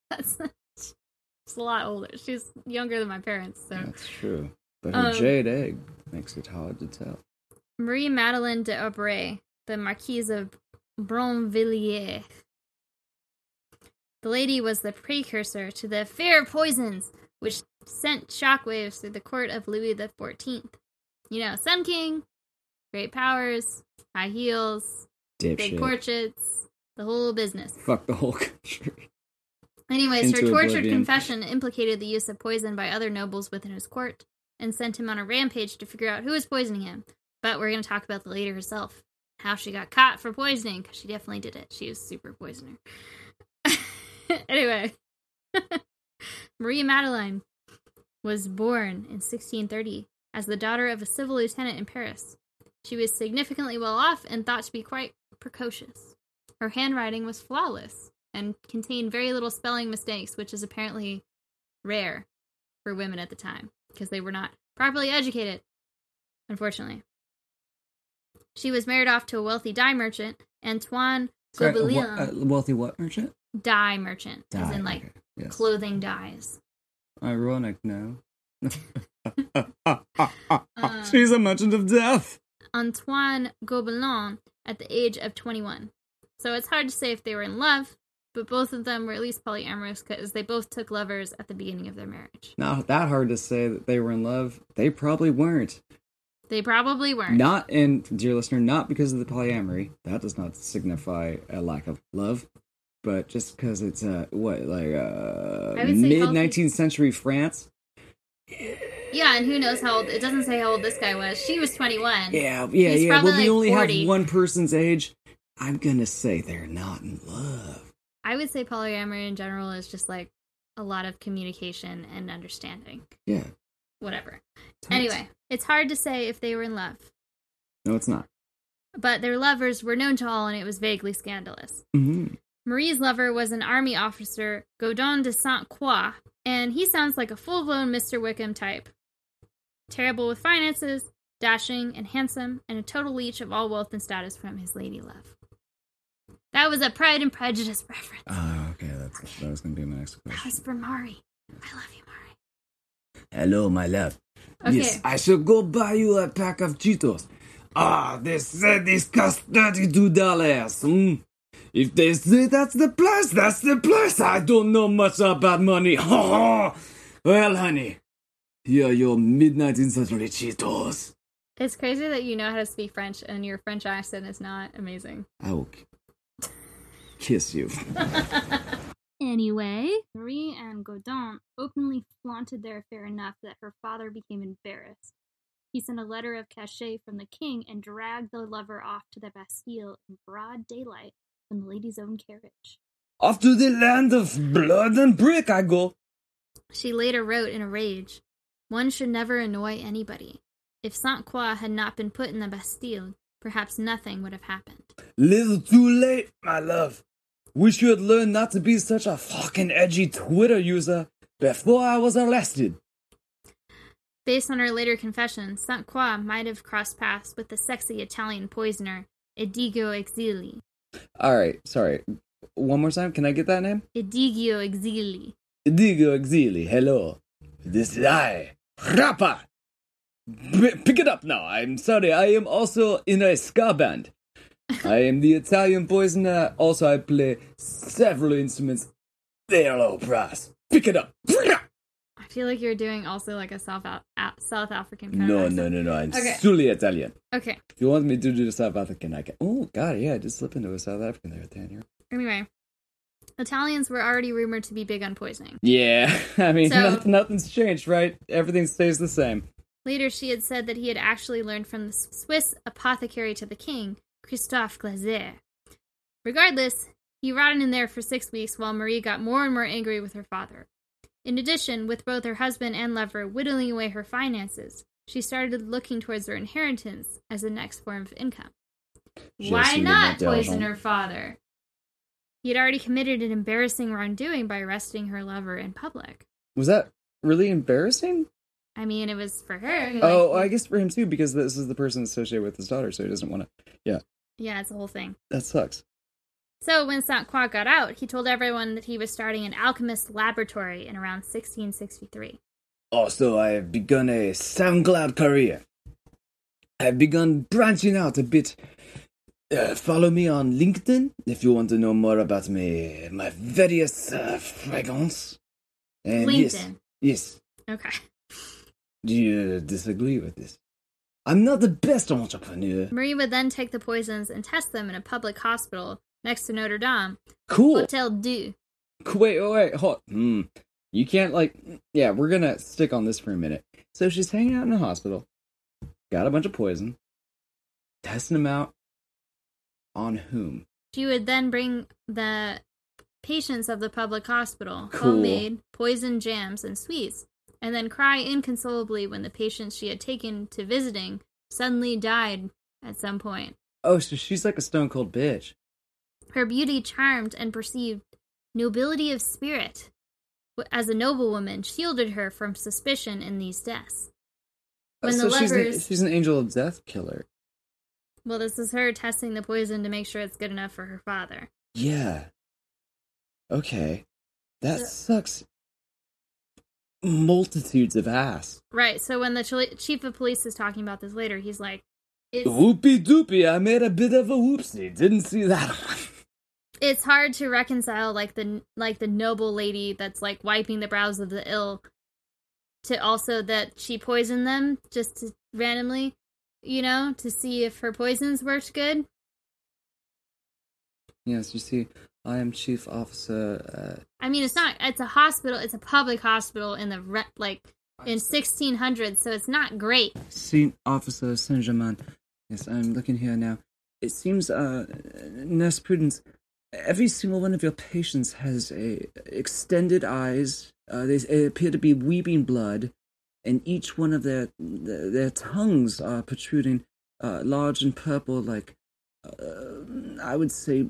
That's she's a lot older. She's younger than my parents. So That's true. But her Um, jade egg makes it hard to tell. Marie Madeleine de Aubray, the Marquise of Brinvilliers. The lady was the precursor to the affair of poisons, which sent shockwaves through the court of Louis the Fourteenth. You know, Sun King, great powers, high heels, big portraits, the whole business. Fuck the whole country. Anyways, her tortured oblivion. confession implicated the use of poison by other nobles within his court and sent him on a rampage to figure out who was poisoning him. But we're going to talk about the lady herself, how she got caught for poisoning, because she definitely did it. She was super poisoner. anyway, Marie Madeleine was born in 1630 as the daughter of a civil lieutenant in Paris. She was significantly well off and thought to be quite precocious. Her handwriting was flawless and contained very little spelling mistakes, which is apparently rare for women at the time because they were not properly educated, unfortunately. She was married off to a wealthy dye merchant, Antoine Gobelin. a wealthy what merchant? dye merchant, as in like okay, yes. clothing dyes. Ironic, no? Uh, She's a merchant of death. Antoine Gobelin at the age of 21. So it's hard to say if they were in love, but both of them were at least polyamorous because they both took lovers at the beginning of their marriage. Not that hard to say that they were in love. They probably weren't. They probably weren't. Not, and dear listener, not because of the polyamory. That does not signify a lack of love, but just because it's uh, what like uh, mid nineteenth century France. Yeah, and who knows how old? It doesn't say how old this guy was. She was 21. Yeah, yeah, He's yeah. probably, When we only 40. have one person's age, I'm gonna say they're not in love. I would say polyamory in general is just like a lot of communication and understanding. Yeah. Whatever. Anyway, it's hard to say if they were in love, no, it's not. but their lovers were known to all and it was vaguely scandalous. hmm Marie's lover was an army officer, Godin de Saint Croix, and he sounds like a full blown Mr. Wickham type. Terrible with finances, dashing and handsome, and a total leech of all wealth and status from his lady love. That was a Pride and Prejudice reference. Ah, okay. That's that was gonna be my next That question. was for Mari. I love you, Mari. Hello, my love. Okay. Yes, I shall go buy you a pack of Cheetos. Ah, they said these cost thirty-two dollars. Hmm. If they say that's the price, that's the price. I don't know much about money. Ha ha. Well, honey, here are your mid-nineteenth century Cheetos. It's crazy that you know how to speak French and your French accent is not amazing. I will k- kiss you. Anyway, Marie and Godin openly flaunted their affair enough that her father became embarrassed. He sent a letter of cachet from the king and dragged the lover off to the Bastille in broad daylight in the lady's own carriage. Off to the land of blood and brick I go. She later wrote in a rage, One should never annoy anybody. If Saint Croix had not been put in the Bastille, perhaps nothing would have happened. Little too late, my love. Wish you had learned not to be such a fucking edgy Twitter user before I was arrested. Based on her later confession, Saint Croix might have crossed paths with the sexy Italian poisoner Edigio Exili. Alright, sorry. One more time, can I get that name? Edigio Exili. Digo Exili, hello. This is I, Rappa. B- pick it up now. I'm sorry, I am also in a ska band. I am the Italian poisoner. Uh, also, I play several instruments. They are low price. Pick it up. I feel like you're doing also like a South South African kind No, no, no, no. I'm Okay. solely Italian. Okay. If you want me to do the South African, I can. Oh, God, yeah, I just slip into a South African there, Daniel. Anyway, Italians were already rumored to be big on poisoning. Yeah, I mean, So- nothing, nothing's changed, right? Everything stays the same. Later, she had said that he had actually learned from the Swiss apothecary to the king, Christophe Glaser. Regardless, he rotted in there for six weeks while Marie got more and more angry with her father. In addition, with both her husband and lover whittling away her finances, she started looking towards her inheritance as the next form of income. Why not poison her father? He had already committed an embarrassing wrongdoing by arresting her lover in public. Was that really embarrassing? I mean, it was for her. like, Oh, I guess for him too, because this is the person associated with his daughter, so he doesn't want to. yeah, Yeah, it's a whole thing. That sucks. So when Saint Croix got out, he told everyone that he was starting an alchemist laboratory in around 1663. Also, I have begun a SoundCloud career. I have begun branching out a bit. Uh, follow me on LinkedIn if you want to know more about me, my various uh, fragrance. And yes, LinkedIn. yes. Okay. Do you disagree with this? I'm not the best entrepreneur. Marie would then take the poisons and test them in a public hospital next to Notre Dame, Cool. Hotel Dieu. Wait, wait, wait, hold. Hmm. You can't like. Yeah, we're gonna stick on this for a minute. So she's hanging out in a hospital, got a bunch of poison, testing them out. On whom? She would then bring the patients of the public hospital Cool. homemade poison jams and sweets, and then cry inconsolably when the patients she had taken to visiting suddenly died at some point. Oh, so she's like a stone cold bitch. Her beauty charmed and perceived nobility of spirit. As a noblewoman, shielded her from suspicion in these deaths. Oh, when so the she's an, she's an angel of death killer. Well, this is her testing the poison to make sure it's good enough for her father. Yeah. Okay. That So- sucks. Multitudes of ass. Right. So when the chil- chief of police is talking about this later, he's like, it's, Whoopie doopie, I made a bit of a whoopsie. Didn't see that one. it's hard to reconcile like the like the noble lady that's like wiping the brows of the ill to also that she poisoned them just to randomly, you know, to see if her poisons worked good. Yes, you see, I am chief officer. I mean, it's not. It's a hospital. It's a public hospital in the re- like in 1600, so it's not great. Uh, Saint Officer Saint Germain. Yes, I'm looking here now. It seems, uh, Nurse Prudence, every single one of your patients has a extended eyes. Uh, they, they appear to be weeping blood, and each one of their their, their tongues are protruding, uh, large and purple, like uh, I would say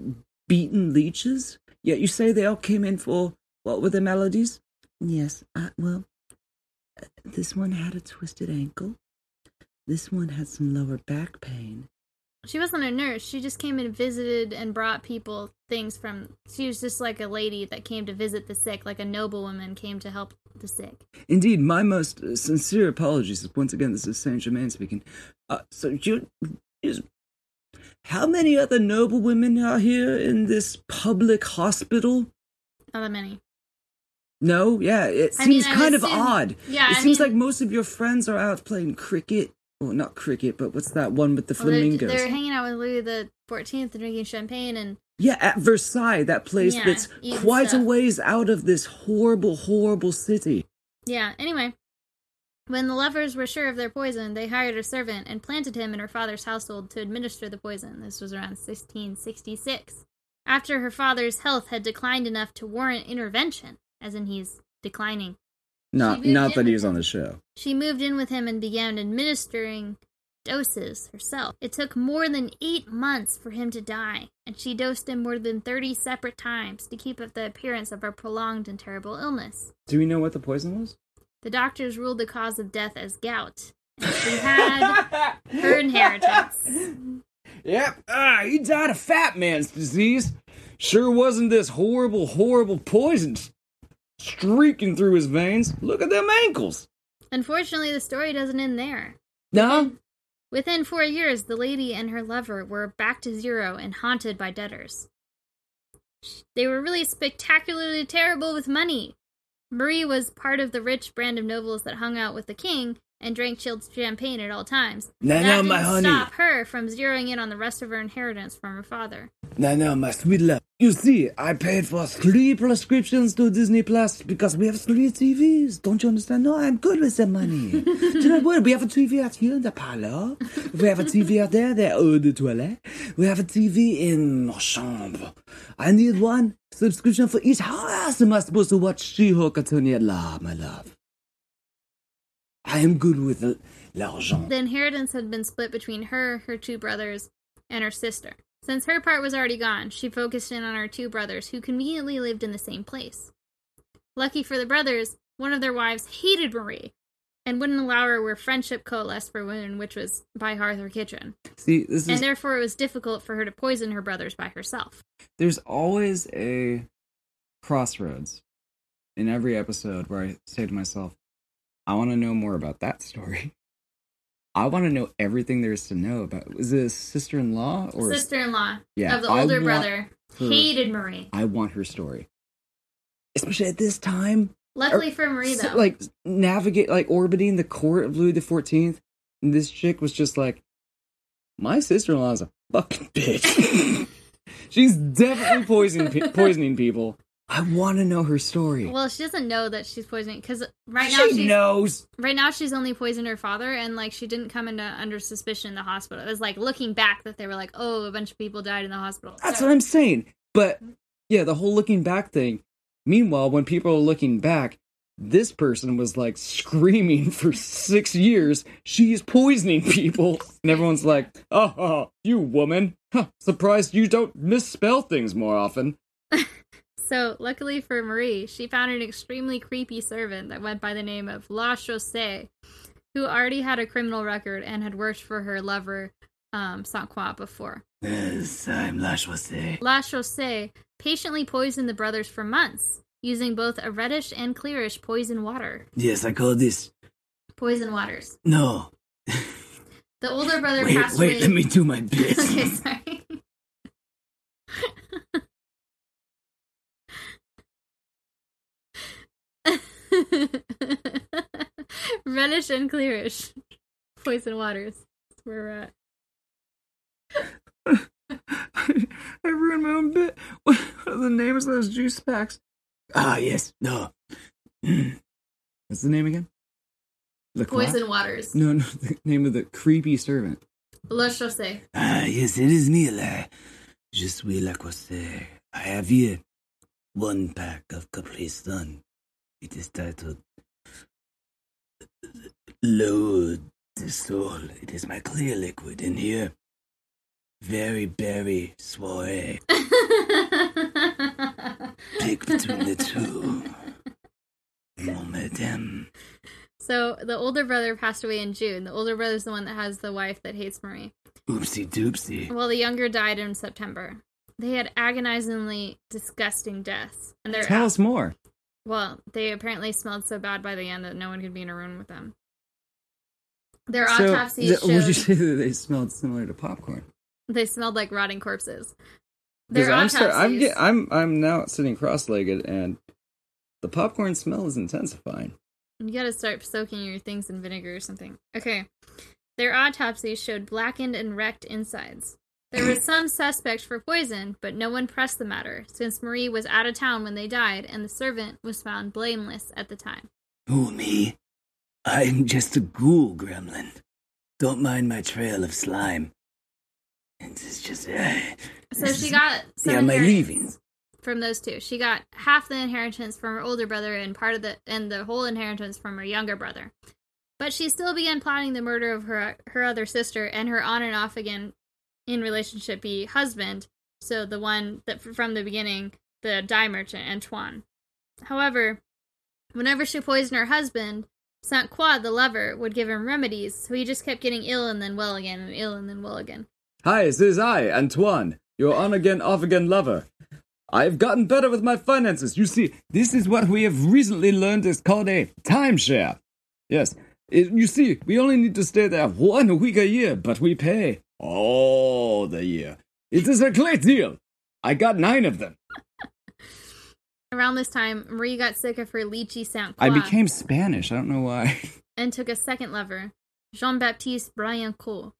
beaten leeches. Yet you say they all came in for what were their maladies? Yes, uh, well, this one had a twisted ankle. This one had some lower back pain. She wasn't a nurse. She just came and visited and brought people things from. She was just like a lady that came to visit the sick, like a noblewoman came to help the sick. Indeed, my most uh, sincere apologies. Once again, this is Saint Germain speaking. Uh, so you is how many other noble women are here in this public hospital? Not that many. No, yeah, it I seems I kind would of odd. Yeah, it I seems mean- like most of your friends are out playing cricket. Well, not cricket, but what's that one with the Well, they're, flamingos? they're hanging out with Louis the Fourteenth and drinking champagne, and Yeah, at Versailles, that place Yeah, that's quite a ways out of this horrible, horrible city. yeah. Anyway, when the lovers were sure of their poison, they hired a servant and planted him in her father's household to administer the poison. This was around 1666. After her father's health had declined enough to warrant intervention, as in he's declining, Not, not that he was on the show. She moved in with him and began administering doses herself. It took more than eight months for him to die, and she dosed him more than 30 separate times to keep up the appearance of a prolonged and terrible illness. Do we know what the poison was? The doctors ruled the cause of death as gout, she had her inheritance. Yep. Ah, he died of fat man's disease. Sure wasn't this horrible, horrible poison streaking through his veins. Look at them ankles. Unfortunately, the story doesn't end there. No? Within four years, the lady and her lover were back to zero and haunted by debtors. They were really spectacularly terrible with money. Marie was part of the rich brand of nobles that hung out with the king and drank chilled champagne at all times. Now, didn't my honey. stop her from zeroing in on the rest of her inheritance from her father. Now, now, my sweet love. You see, I paid for three prescriptions to Disney Plus because we have three TVs. Don't you understand? No, I'm good with the money. Do not worry. We have a TV out here in the parlor. We have a TV out there, the eau de toilette. We have a TV in my chambre. I need one subscription for each. house. am I supposed to watch She-Hulk Attorney Law, my love? I am good with l'argent. The inheritance had been split between her, her two brothers, and her sister. Since her part was already gone, she focused in on her two brothers, who conveniently lived in the same place. Lucky for the brothers, one of their wives hated Marie and wouldn't allow her where friendship coalesced for women, which was by hearth or Kitchen. See, this is And therefore, it was difficult for her to poison her brothers by herself. there's always a crossroads in every episode where I say to myself, I want to know more about that story. I want to know everything there is to know about. Was it a sister-in-law or Sister-in-law Yeah, of the older brother her- hated Marie. I want her story, especially at this time. Luckily er, for Marie, though, like navigate, like orbiting the court of Louis the Fourteenth, and this chick was just like, my sister-in-law is a fucking bitch. She's definitely poisoning poisoning people. I want to know her story. well, she doesn't know that she's poisoning because right now she she's knows. right now she's only poisoned her father, and like she didn't come into under suspicion in the hospital. It was like looking back that they were like, oh, a bunch of people died in the hospital. That's So- what I'm saying. But yeah, the whole looking back thing. Meanwhile, when people are looking back, this person was like screaming for six years, she's poisoning people. And everyone's like, oh, oh, you woman. Huh, surprised you don't misspell things more often. So, luckily for Marie, she found an extremely creepy servant that went by the name of La Chaussee, who already had a criminal record and had worked for her lover, um, Saint Croix, before. Yes, I'm La Chaussee. La Chaussee patiently poisoned the brothers for months, using both a reddish and clearish poison water. Yes, I call this. Poison waters. No. The older brother passed wait, away. Wait, let me do my bit. okay, sorry. Reddish and clearish. Poison waters. That's where we're at. I ruined my own bit. What are the names of those juice packs? Ah, yes. No. What's the name again? The Poison waters. No, no, the name of the creepy servant. La Chaussee. Ah, yes, it is me, la. Je suis la Corsair. I have here one pack of Capri Sun. It is titled L'eau de Soul. It is my clear liquid in here. Very berry soiree. Pick between the two. Mon madame. so the older brother passed away in June. The older brother's the one that has the wife that hates Marie. Oopsie doopsie. Well, the younger died in September. They had agonizingly disgusting deaths. And they're Tell us more. Well, they apparently smelled so bad by the end that no one could be in a room with them. Their So, autopsies th- would you showed say that they smelled similar to popcorn? they smelled like rotting corpses. Their I'm, autopsies. start, I'm, get, I'm, I'm now sitting cross-legged, and the popcorn smell is intensifying. You gotta start soaking your things in vinegar or something. Okay. Their autopsies showed blackened and wrecked insides. There was some suspect for poison, but no one pressed the matter, since Marie was out of town when they died, and the servant was found blameless at the time. Who, me? I'm just a ghoul gremlin. Don't mind my trail of slime. It's just. Uh, So she got some Yeah, my leavings. from those two. She got half the inheritance from her older brother and part of the and the whole inheritance from her younger brother. But she still began plotting the murder of her her other sister and her on and off again in relationship be husband. So the one that from the beginning, the dye merchant Antoine. However, whenever she poisoned her husband, Saint Croix, the lover, would give him remedies, so he just kept getting ill and then well again, and ill and then well again. Hi, this is I, Antoine, your on again, off again lover. I've gotten better with my finances. You see, this is what we have recently learned is called a timeshare. Yes, it, you see, we only need to stay there one week a year, but we pay all the year. It is a great deal. I got nine of them. Around this time, Marie got sick of her lychee Saint I became Spanish. I don't know why. and took a second lover, Jean Baptiste Briancourt.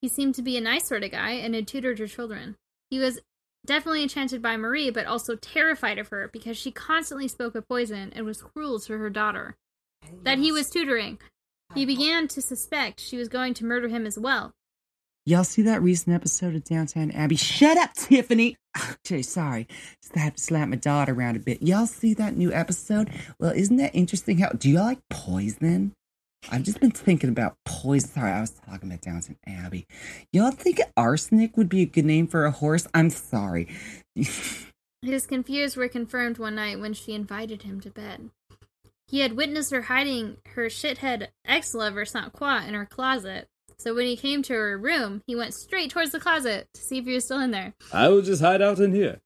He seemed to be a nice sort of guy and had tutored her children. He was definitely enchanted by Marie, but also terrified of her because she constantly spoke of poison and was cruel to her daughter. That he was tutoring. He began to suspect she was going to murder him as well. Y'all see that recent episode of Downtown Abbey? Shut up, Tiffany. Okay, sorry. Just have to slap my daughter around a bit. Y'all see that new episode? Well, isn't that interesting? How do y'all like poison? I've just been thinking about poison. Sorry, I was talking about Downtown Abbey. Y'all think arsenic would be a good name for a horse? I'm sorry. His confused were confirmed one night when she invited him to bed. He had witnessed her hiding her shithead ex lover, Saint Croix, in her closet. So when he came to her room, he went straight towards the closet to see if he was still in there. I will just hide out in here.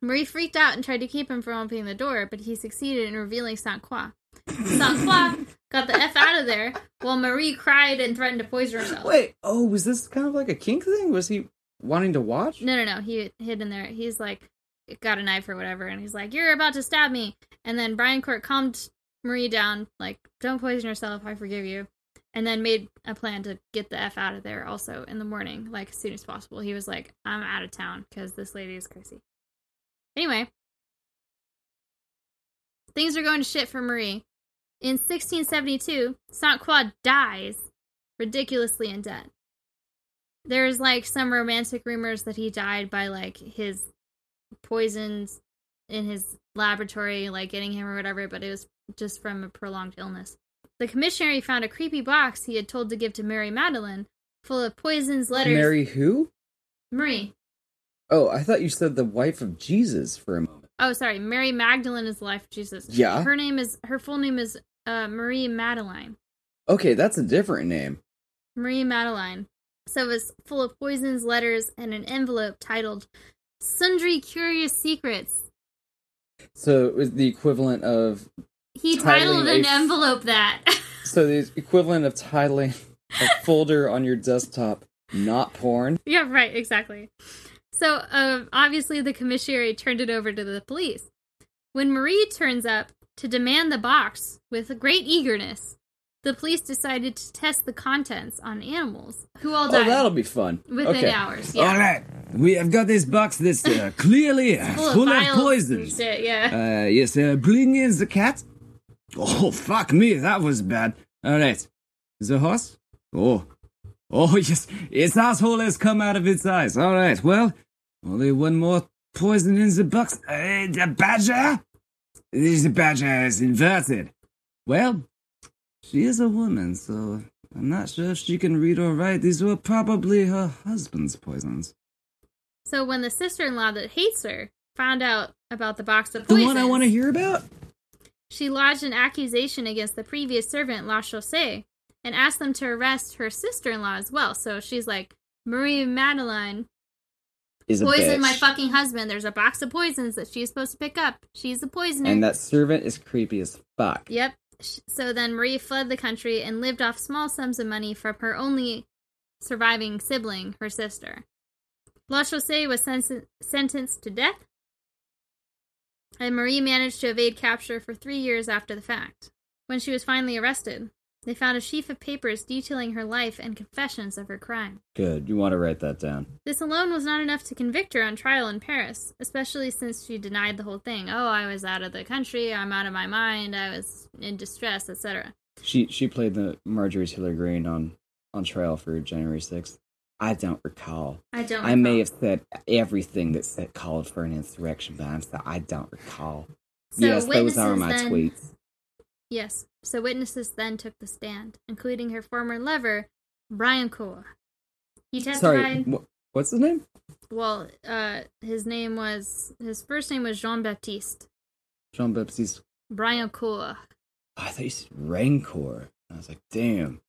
Marie freaked out and tried to keep him from opening the door, but he succeeded in revealing Saint Croix. Saint Croix got the F out of there while Marie cried and threatened to poison herself. Wait, oh, was this kind of like a kink thing? Was he wanting to watch? No, no, no. He hid in there. He's like, got a knife or whatever, and he's like, "You're about to stab me." And then Briancourt calmed Marie down, like, "Don't poison yourself. I forgive you." And then made a plan to get the f out of there. Also in the morning, like as soon as possible. He was like, "I'm out of town because this lady is crazy." Anyway, things are going to shit for Marie. In 1672, Saint Croix dies ridiculously in debt. There's like some romantic rumors that he died by like his poisons in his laboratory, like getting him or whatever, but it was just from a prolonged illness. The commissary found a creepy box he had told to give to Mary Magdalene, full of poisons, letters. Mary who? Marie. Oh, I thought you said the wife of Jesus for a moment. Oh, sorry. Mary Magdalene is the life of Jesus. Yeah. Her name is her full name is uh, Marie Madeleine. Okay, that's a different name. Marie Madeleine. So it was full of poisons, letters, and an envelope titled "Sundry Curious Secrets." So it was the equivalent of He titled an a- envelope that. so the equivalent of titling a folder on your desktop, not porn. yeah, right. Exactly. So uh, obviously, the commissary turned it over to the police. When Marie turns up to demand the box with great eagerness, the police decided to test the contents on animals who all Oh, died that'll be fun. within okay. hours. Yeah. All right, we have got this box that's uh, clearly Full of, full of vials poisons. shit, yeah. Uh, yes, uh, bring in the cat. Oh, fuck me, that was bad. All right, the horse. Oh, oh yes, its asshole has come out of its eyes. All right, well, only one more poison in the box. Uh, the badger. The badger is inverted. Well, she is a woman, so I'm not sure if she can read or write. These were probably her husband's poisons. So when the sister-in-law that hates her found out about the box of The one I want to hear about. She lodged an accusation against the previous servant La Chaussee and asked them to arrest her sister-in-law as well. So she's like, Marie Madeleine Is a poisoned my fucking husband. There's a box of poisons that she's supposed to pick up. She's a poisoner. And that servant is creepy as fuck. Yep. So then Marie fled the country and lived off small sums of money from her only surviving sibling, her sister. La Chaussee was sen- sentenced to death, and Marie managed to evade capture for three years after the fact. When she was finally arrested, they found a sheaf of papers detailing her life and confessions of her crime. Good. You want to write that down. This alone was not enough to convict her on trial in Paris, especially since she denied the whole thing. Oh, I was out of the country, I'm out of my mind, I was in distress, etc. She she played the Marjorie Taylor Greene on on trial for January sixth. I don't recall. I don't. I may have said everything that said called for an insurrection, but I'm so I don't recall. So yes, those are my then- tweets. Yes. So witnesses then took the stand, including her former lover, Briancourt. He Sorry, testified. wh- what's his name? Well, uh, his name was his first name was Jean Baptiste. Jean Baptiste. Briancourt. Oh, I thought you said Rancor. I was like, damn,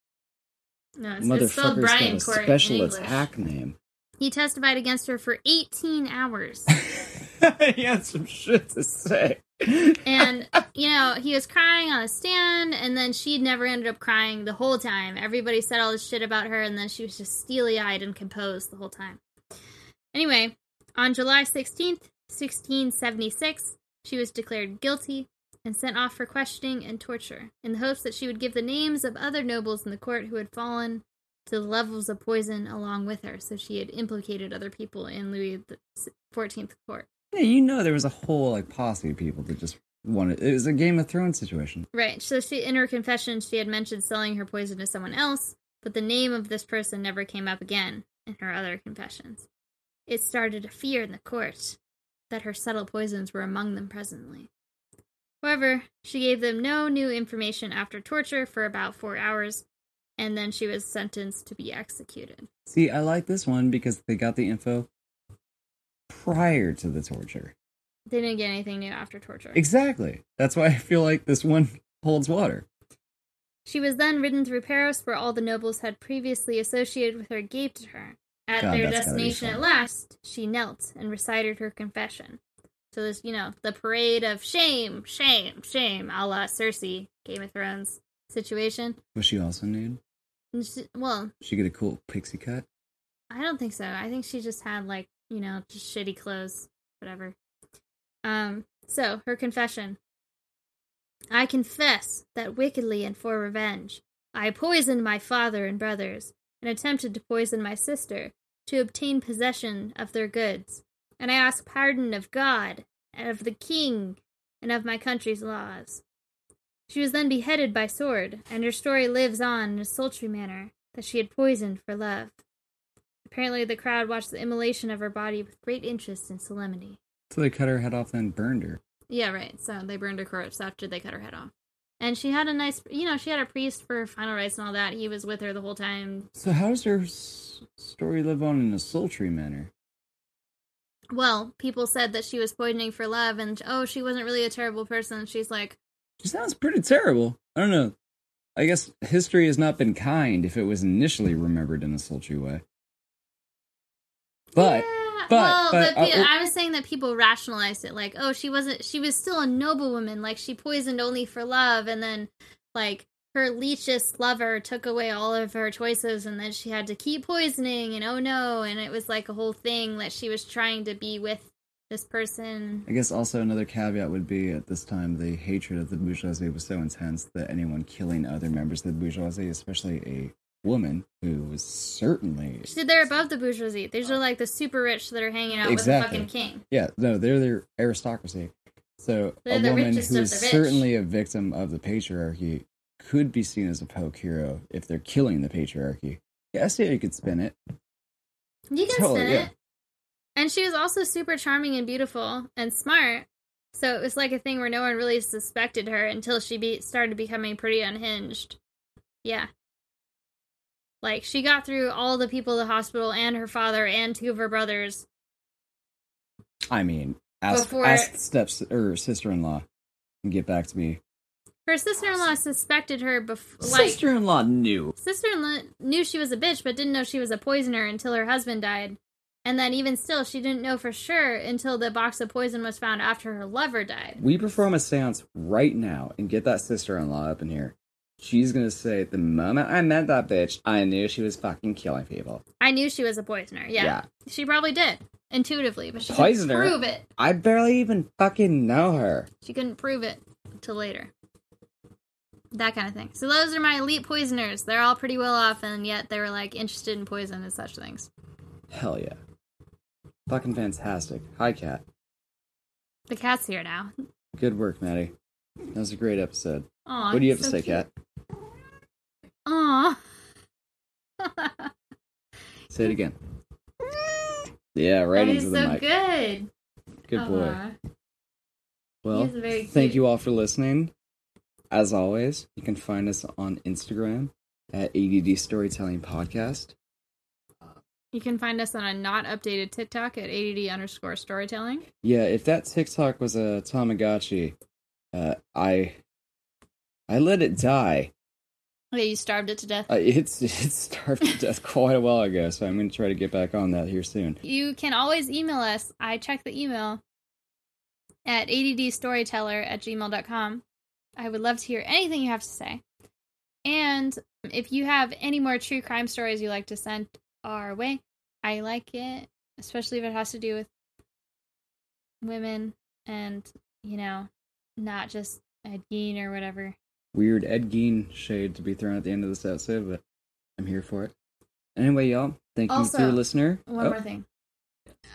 No, it's, motherfucker's Brian got a Court in special English. attack name. He testified against her for 18 hours. he had some shit to say. and you know he was crying on the stand and then she never ended up crying the whole time everybody said all this shit about her and then she was just steely-eyed and composed the whole time anyway on july 16th 1676 she was declared guilty and sent off for questioning and torture in the hopes that she would give the names of other nobles in the court who had fallen to the levels of poison along with her so she had implicated other people in louis 14th court Yeah, you know there was a whole like posse of people that just wanted. It was a Game of Thrones situation. Right. So she in her confession she had mentioned selling her poison to someone else, but the name of this person never came up again in her other confessions. It started a fear in the court that her subtle poisons were among them presently. However, she gave them no new information after torture for about four hours, and then she was sentenced to be executed. See, I like this one because they got the info prior to the torture. They didn't get anything new after torture. Exactly. That's why I feel like this one holds water. She was then ridden through Paris, where all the nobles had previously associated with her gaped at her. At God, their that's gotta be destination at last, she knelt and recited her confession. So there's, you know, the parade of shame, shame, shame, a la Cersei, Game of Thrones situation. Was she also nude? She, well, She get a cool pixie cut. I don't think so. I think she just had like, you know, just shitty clothes, whatever. Um, so her confession. I confess that wickedly and for revenge, I poisoned my father and brothers, and attempted to poison my sister to obtain possession of their goods. And I ask pardon of God, and of the king, and of my country's laws. She was then beheaded by sword, and her story lives on in a sultry manner that she had poisoned for love. Apparently, the crowd watched the immolation of her body with great interest and solemnity. So they cut her head off and burned her. Yeah, right. So they burned her corpse after they cut her head off. And she had a nice, you know, she had a priest for final rites and all that. He was with her the whole time. So how does her s- story live on in a sultry manner? Well, people said that she was poisoning for love, and oh, she wasn't really a terrible person. She's like, She sounds pretty terrible. I don't know. I guess history has not been kind if it was initially remembered in a sultry way. But yeah. but- well, but, pe- uh, I was saying that people rationalized it, like, oh, she wasn't, she was still a noble woman, like she poisoned only for love, and then like her leechist lover took away all of her choices, and then she had to keep poisoning, and oh no, and it was like a whole thing that she was trying to be with this person. I guess also another caveat would be at this time the hatred of the bourgeoisie was so intense that anyone killing other members of the bourgeoisie, especially a woman who was certainly She they're above the bourgeoisie. These are like the super rich that are hanging out Exactly. with the fucking king. yeah no they're the aristocracy. So They're a the woman who is certainly a victim of the patriarchy could be seen as a folk hero if they're killing the patriarchy. Yeah, I see how you could spin it. You can Totally, spin yeah. it. And she was also super charming and beautiful and smart. So it was like a thing where no one really suspected her until she be- started becoming pretty unhinged. Yeah. Like she got through all the people at the hospital and her father and two of her brothers. I mean, ask Before- ask steps er, or sister in law and get back to me. Her sister-in-law suspected her before like Sister-in-law knew. sister-in-law knew she was a bitch but didn't know she was a poisoner until her husband died. And then even still she didn't know for sure until the box of poison was found after her lover died. We perform a seance right now and get that sister-in-law up in here. She's gonna say, the moment I met that bitch, I knew she was fucking killing people. I knew she was a poisoner. Yeah. Yeah. She probably did. Intuitively, but she Poisoner? couldn't prove it. I barely even fucking know her. She couldn't prove it until later. That kind of thing. So those are my elite poisoners. They're all pretty well off and yet they were like interested in poison and such things. Hell yeah. Fucking fantastic. Hi, Cat. The cat's here now. Good work, Maddie. That was a great episode. Aw, what do you have so to say, cute. Cat? Aw. Say it again. Yeah, right that into is the so mic. good. Good boy. Aw. Well, He is very thank you all for listening. As always, you can find us on Instagram at ADD Storytelling Podcast. You can find us on a not updated TikTok at ADD underscore storytelling. Yeah, if that TikTok was a Tamagotchi, uh, I I let it die. Yeah, you starved it to death. Uh, it's it starved to death quite a while ago, so I'm going to try to get back on that here soon. You can always email us. I check the email at addstoryteller at gmail.com. I would love to hear anything you have to say. And if you have any more true crime stories you like to send our way, I like it, especially if it has to do with women and, you know, not just Ed Gein or whatever. Weird Ed Gein shade to be thrown at the end of this episode, but I'm here for it. Anyway, y'all, thank you Also, for your listener. One Oh, more thing.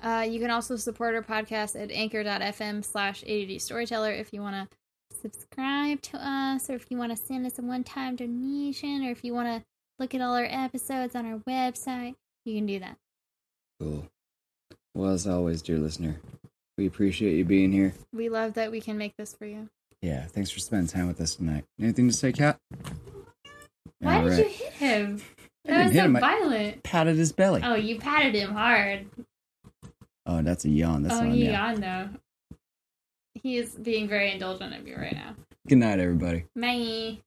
Uh, you can also support our podcast at anchor.fm slash ADD Storyteller if you want to subscribe to us or if you want to send us a one-time donation or if you want to look at all our episodes on our website, you can do that. Cool. Well, as always, dear listener, we appreciate you being here. We love that we can make this for you. Yeah, thanks for spending time with us tonight. Anything to say, Kat? Why All did right. you hit him? I That didn't was hit so him. I- violent. Patted his belly. Oh, you patted him hard. Oh, that's a yawn. That's oh, not a he meow. though. He is being very indulgent of you right now. Good night, everybody. Bye.